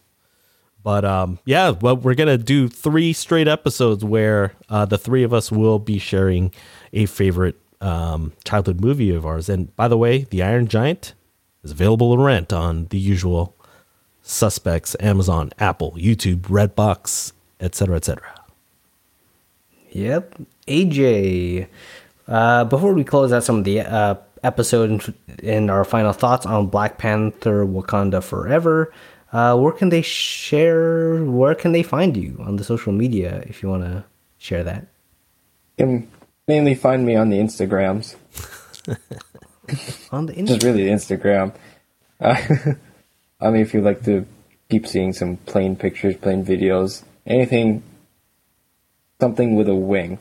but um, yeah. Well, we're gonna do three straight episodes where uh, the three of us will be sharing a favorite um, childhood movie of ours. And by the way, The Iron Giant is available to rent on the usual suspects: Amazon, Apple, YouTube, Redbox, etc., etc. Yep. AJ, uh, before we close out some of the uh, episode and, and our final thoughts on Black Panther Wakanda Forever, uh, where can they share, where can they find you on the social media if you want to share that? You can mainly find me on the Instagrams. On the Just Instagram. really Instagram. Uh, I mean, if you like to keep seeing some plain pictures, plain videos, anything, something with a wing,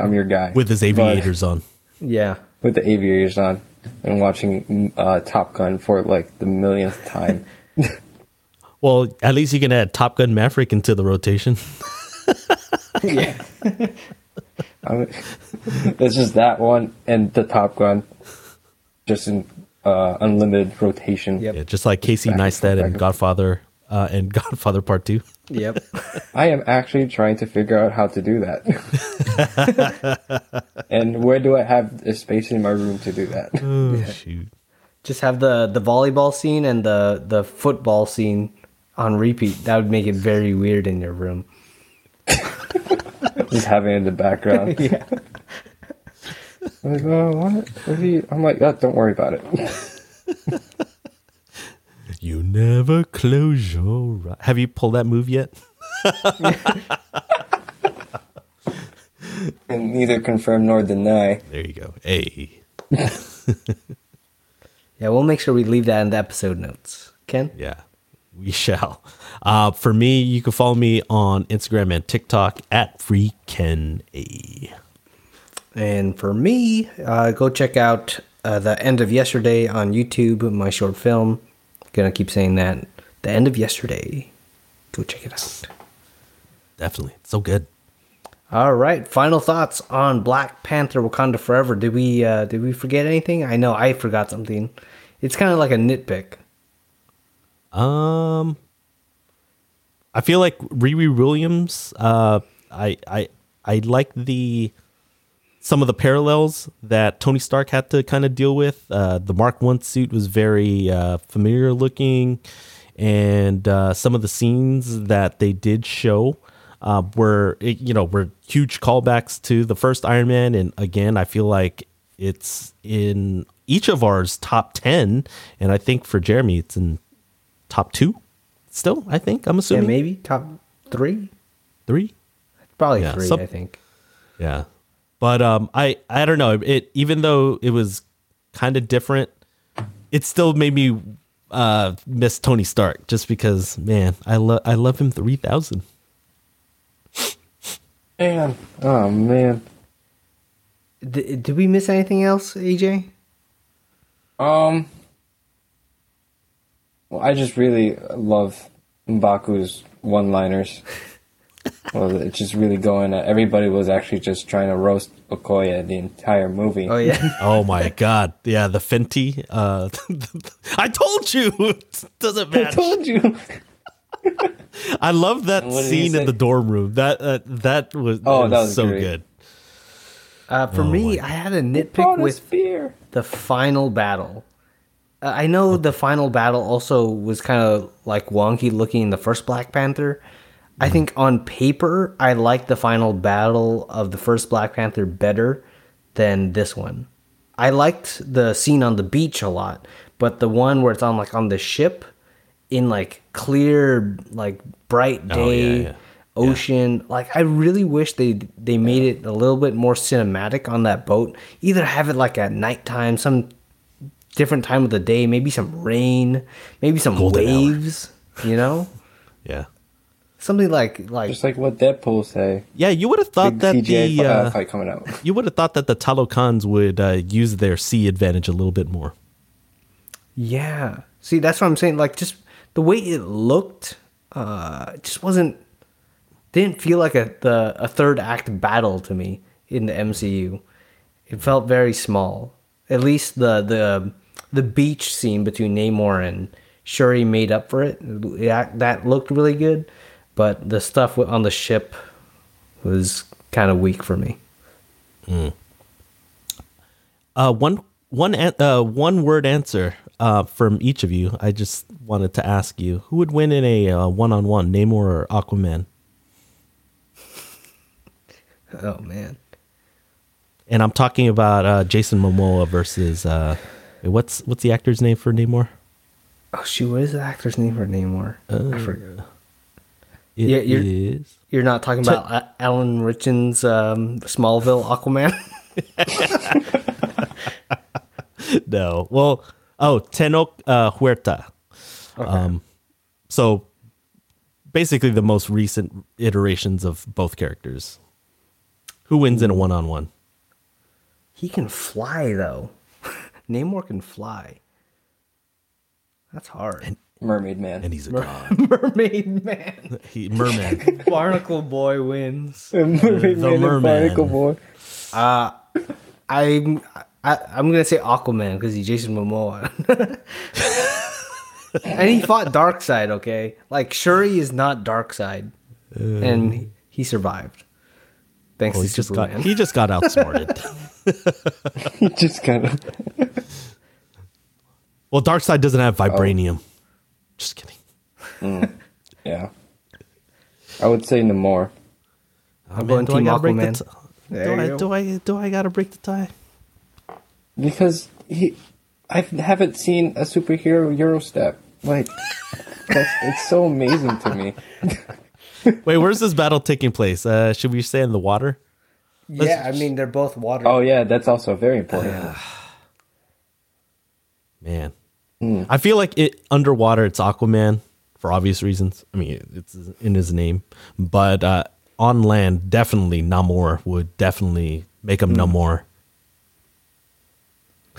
I'm your guy. with his But- aviators on. Yeah. with the aviators on, and watching uh, Top Gun for like the millionth time. Well, at least you can add Top Gun Maverick into the rotation. yeah. I mean, it's just that one and the Top Gun, just in uh, unlimited rotation. Yep. Yeah, just like Casey Back Neistat and and. Godfather uh, and Godfather Part Two. Yep. I am actually trying to figure out how to do that. and where do I have a space in my room to do that? Oh shoot! Just have the, the volleyball scene and the, the football scene on repeat. That would make it very weird in your room. just having it in the background. Yeah. I'm like, oh, what? what you? I'm like, oh, don't worry about it. You never close your eyes. Have you pulled that move yet? and neither confirm nor deny. There you go. A. Yeah, we'll make sure we leave that in the episode notes. Ken? yeah, we shall. Uh, for me, you can follow me on Instagram and TikTok at FreeKenA. And for me, uh, go check out uh, the end of yesterday on YouTube, my short film. Gonna keep saying that. The end of yesterday. Go check it out. Definitely, it's so good. All right, final thoughts on Black Panther: Wakanda Forever. Did we uh, did we forget anything? I know I forgot something. It's kind of like a nitpick. Um, I feel like Riri Williams. Uh, I I I like the some of the parallels that Tony Stark had to kind of deal with. Uh, the Mark One suit was very uh, familiar looking, and uh, some of the scenes that they did show uh, were you know were huge callbacks to the first Iron Man. And again, I feel like it's in each of ours top ten, and I think for Jeremy, it's in top two. Still, I think I'm assuming. Yeah, assuming maybe top three, three. probably Yeah, three. some- I think. Yeah. But um I I don't know. It even though it was kind of different, it still made me uh miss Tony Stark just because man, I love I love him 3000. Man, oh man. D- did we miss anything else, AJ? Um. Well, I just really love Mbaku's one-liners. well, it's just really going. At, everybody was actually just trying to roast Okoye the entire movie. Oh yeah. Oh my god. Yeah, the Fenty uh I told you. It doesn't matter. I told you. I love that And what did he scene in the dorm room. That uh, that was Oh, that that was was so great. good. Uh, for Oh me, I had a nitpick with beer. the final battle. Uh, I know the final battle also was kind of like wonky looking in the first Black Panther. I think on paper, I like the final battle of the first Black Panther better than this one. I liked the scene on the beach a lot, but the one where it's on like on the ship in like clear, like bright Oh, yeah, day, yeah. ocean. Like I really wish they they made it a little bit more cinematic on that boat. Either have it like at nighttime, some different time of the day, maybe some rain, maybe some Golden hour. waves. You know, Yeah. something like like Just like what Deadpool say. Yeah, you would have thought Big that CGI the uh, fight coming out. you would have thought that the Talokans would uh, use their sea advantage a little bit more. Yeah. See, that's what I'm saying. Like, just the way it looked, uh, it just wasn't. Didn't feel like a the a third act battle to me in the MCU. It felt very small. At least the the the beach scene between Namor and Shuri made up for it. Yeah, that looked really good, but the stuff on the ship was kind of weak for me. Uh, one one uh, one word answer uh, from each of you. I just wanted to ask you who would win in a one on one, Namor or Aquaman? Oh man. And I'm talking about uh, Jason Momoa versus uh, wait, what's what's the actor's name for Namor? Oh shoot, what is the actor's name for Namor? I forgot. It Yeah, you're- is- You're not talking about A- Alan Ritchson's um, Smallville Aquaman? no. Well, oh, Tenoch uh, Huerta. Um, so basically, the most recent iterations of both characters. Who wins in a one on one? he can fly though. Namor can fly. That's hard. Mermaid Man. And he's a god. Mermaid Man. he, merman. Barnacle Boy wins. Mermaid The Man and Merman. Barnacle Boy. Uh, I'm I, I'm gonna say Aquaman because he's Jason Momoa. and he fought Darkseid. okay? Like Shuri is not Darkseid. Uh. and he- he survived. Thanks Well, to he just Superman. got he just got outsmarted. He just kind of. well, Darkseid doesn't have oh. vibranium. Just kidding. Mm. Yeah. I would say Namor. I'm oh, going do I Team gotta break the Aquaman. t- do I go. do I do I gotta break the tie? Because he. I haven't seen a superhero Eurostep. Like, that's, it's so amazing to me. Wait, where's this battle taking place? Uh, should we stay in the water? Yeah, I mean they're both water. Oh, yeah, that's also very important. Man, I feel like it underwater. It's Aquaman for obvious reasons. I mean, it's in his name, but uh, on land, definitely Namor would definitely make him Namor.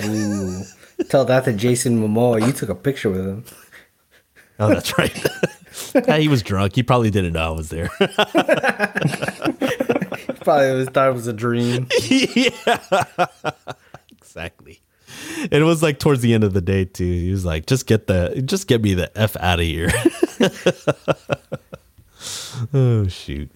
Ooh. Tell that to Jason Momoa. You took a picture with him. Oh, that's right. yeah, he was drunk. He probably didn't know I was there. Probably was thought it was a dream. yeah, exactly. It was like towards the end of the day too. He was like, "Just get the, just get me the f out of here." oh shoot!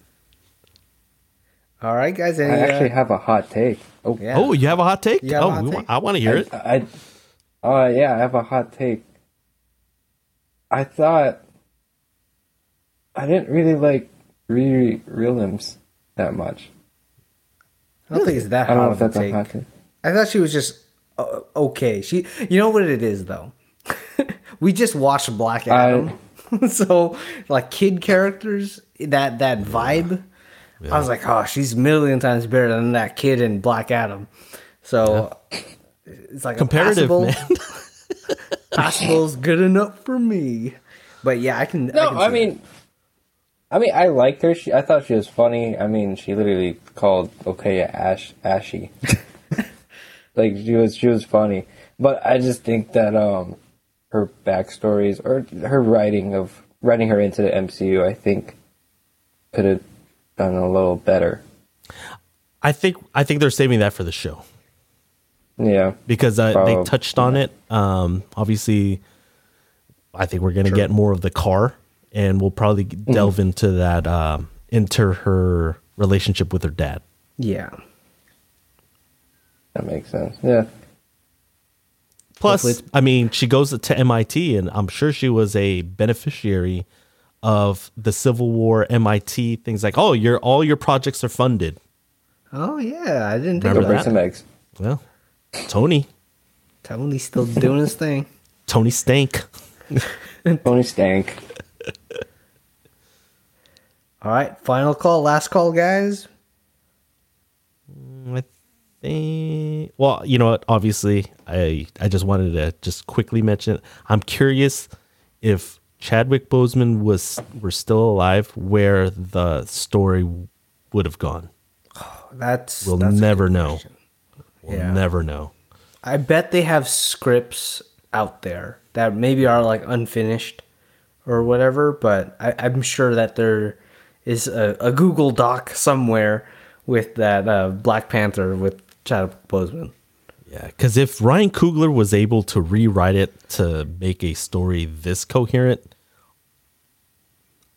All right, guys. Any, I actually uh, have a hot take. Oh, yeah. Oh, you have a hot take? You a oh, hot take? want, I want to hear it. I, uh, yeah, I have a hot take. I thought I didn't really like Riri Williams that much. I don't think it's that I don't know if that's a take. hot take. I thought she was just uh, okay. She, you know what it is though. we just watched Black Adam, so like kid characters, that that vibe. I was like, oh, she's a million times better than that kid in Black Adam. So it's like a Comparative, passable, man. passable's good enough for me. But yeah, I can. No, can I see mean, I mean, I liked her. She, I thought she was funny. I mean, she literally called Okoye Ash Ashy. like she was, she was funny. But I just think that um, her backstories or her writing of writing her into the MCU, I think, could have done a little better. I think I think they're saving that for the show Yeah, because uh, they touched on it. Um, obviously, I think we're gonna get more of the car, and we'll probably Mm-hmm. delve into that um, into her relationship with her dad. yeah. that makes sense. Yeah, Plus, I mean, she goes to MIT, and I'm sure she was a beneficiary of the Civil War MIT things like, oh, your all your projects are funded. Oh yeah, I didn't think Remember go about that. eggs. Well, Tony, Tony's still doing his thing. Tony Stank. Tony Stank. All right, final call, last call, guys. Mm, I think. Well, you know what? Obviously, I I just wanted to just quickly mention. I'm curious if Chadwick Boseman was were still alive, where the story would have gone. That's We'll that's never know. question. We'll Yeah. never know. I bet they have scripts out there that maybe are like unfinished or whatever, but I, I'm sure that there is a, a Google Doc somewhere with that uh, Black Panther with Chadwick Boseman. Yeah, because if Ryan Coogler was able to rewrite it to make a story this coherent,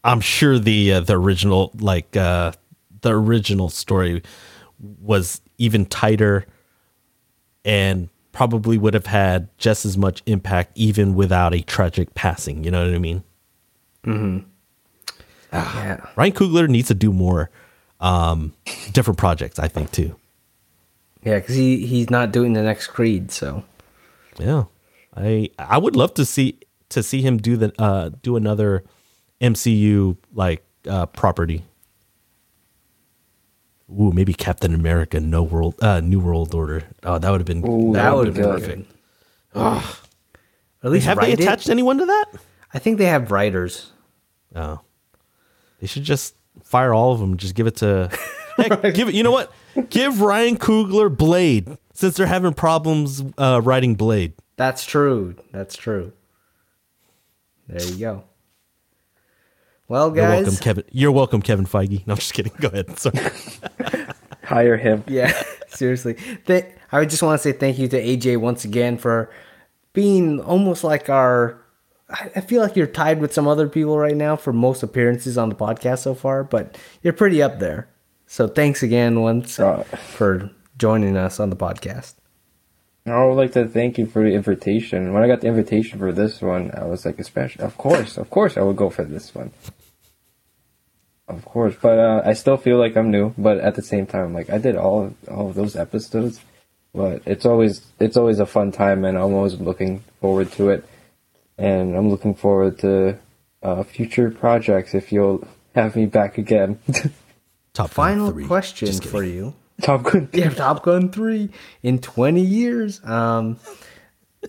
I'm sure the uh, the original like uh, the original story was even tighter and probably would have had just as much impact even without a tragic passing. You know what I mean? Yeah. Ryan Coogler needs to do more um, different projects. I think too. Yeah, because he, he's not doing the next Creed, so. Yeah, I I would love to see to see him do the uh do another MCU like uh property. Ooh, maybe Captain America, No World, uh, New World Order. Oh, that would have been Ooh, That would have been perfect. At least Have they write it. attached anyone to that? I think they have writers. Oh, they should just fire all of them. Just give it to. Heck, give it. You know what? Give Ryan Coogler Blade since they're having problems uh, writing Blade. That's true. That's true. There you go. Well, guys, You're welcome, Kevin. You're welcome, Kevin Feige. No, I'm just kidding. Go ahead. Sorry. Hire him. Yeah, seriously. Th- I just want to say thank you to AJ once again for being almost like our. I feel like you're tied with some other people right now for most appearances on the podcast so far, but you're pretty up there. So thanks again once Uh, for joining us on the podcast. I would like to thank you for the invitation. When I got the invitation for this one, I was like, especially, of course, of course, I would go for this one. Of course, but uh, I still feel like I'm new. But at the same time, like I did all of, all of those episodes, but it's always it's always a fun time, and I'm always looking forward to it. And I'm looking forward to uh, future projects if you'll have me back again. Top Final three. question for you. Top Gun. Yeah, Top Gun 3 in 20 years. Um,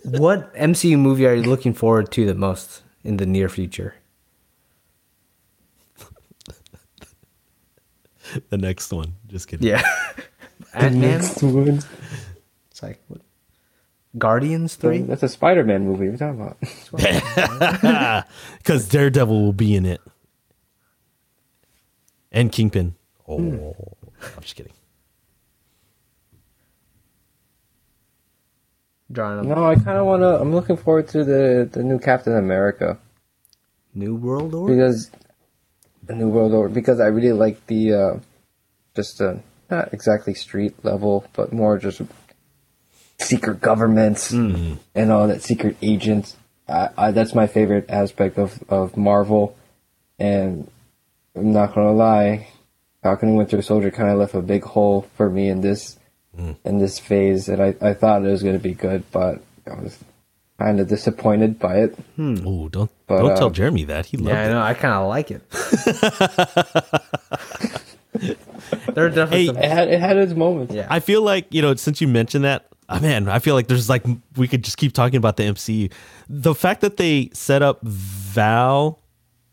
what MCU movie are you looking forward to the most in the near future? The next one. Just kidding. Yeah. Ant Man? Next one. It's like, what? Guardians 3? That's a Spider-Man movie. What are you talking about? Because Daredevil will be in it. And Kingpin. Oh, I'm just kidding. Drawing No, I kind of want to. I'm looking forward to the the new Captain America New World Order? because the New World Order because I really like the uh, just uh, not exactly street level, but more just secret governments mm-hmm. and all that secret agents. I, I, that's my favorite aspect of of Marvel, and I'm not gonna lie, Falcon and Winter Soldier kind of left a big hole for me in this mm. in this phase, and I, I thought it was gonna be good, but I was kind of disappointed by it. Oh, don't But, don't uh, tell Jeremy that. He loved yeah, I know. I kind of like it. there are definitely Hey, some. It had it had its moments. Yeah. I feel like you know since you mentioned that, oh, man, I feel like there's like we could just keep talking about the MCU. The fact that they set up Val,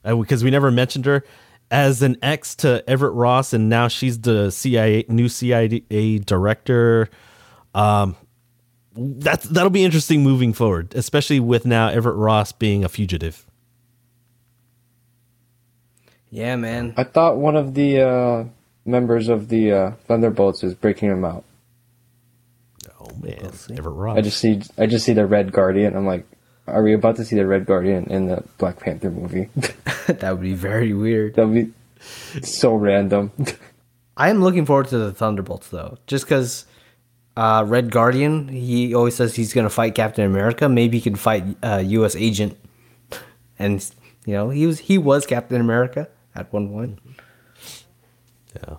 uh, because we never mentioned her as an ex to Everett Ross, and now she's the CIA new CIA director. Um, that's that'll be interesting moving forward, especially with now Everett Ross being a fugitive. yeah, man. I thought one of the uh, members of the uh, Thunderbolts is breaking him out. Man, Everett Ross. I just see I just see the Red Guardian. I'm like, are we about to see the Red Guardian in the Black Panther movie? that would be very weird. That'd be so random. I am looking forward to the Thunderbolts though, just because uh, Red Guardian he always says he's gonna fight Captain America. Maybe he can fight uh, U.S. Agent, and you know he was he was Captain America at one point. yeah.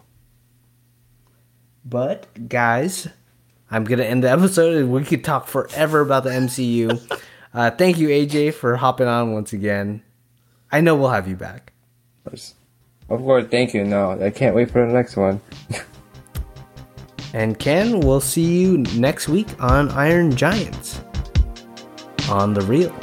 But guys, I'm gonna end the episode, and we could talk forever about the MCU. Uh, thank you, AJ, for hopping on once again. I know we'll have you back. Of course, thank you. No, I can't wait for the next one. And Ken, we'll see you next week on Iron Giants on the Reel.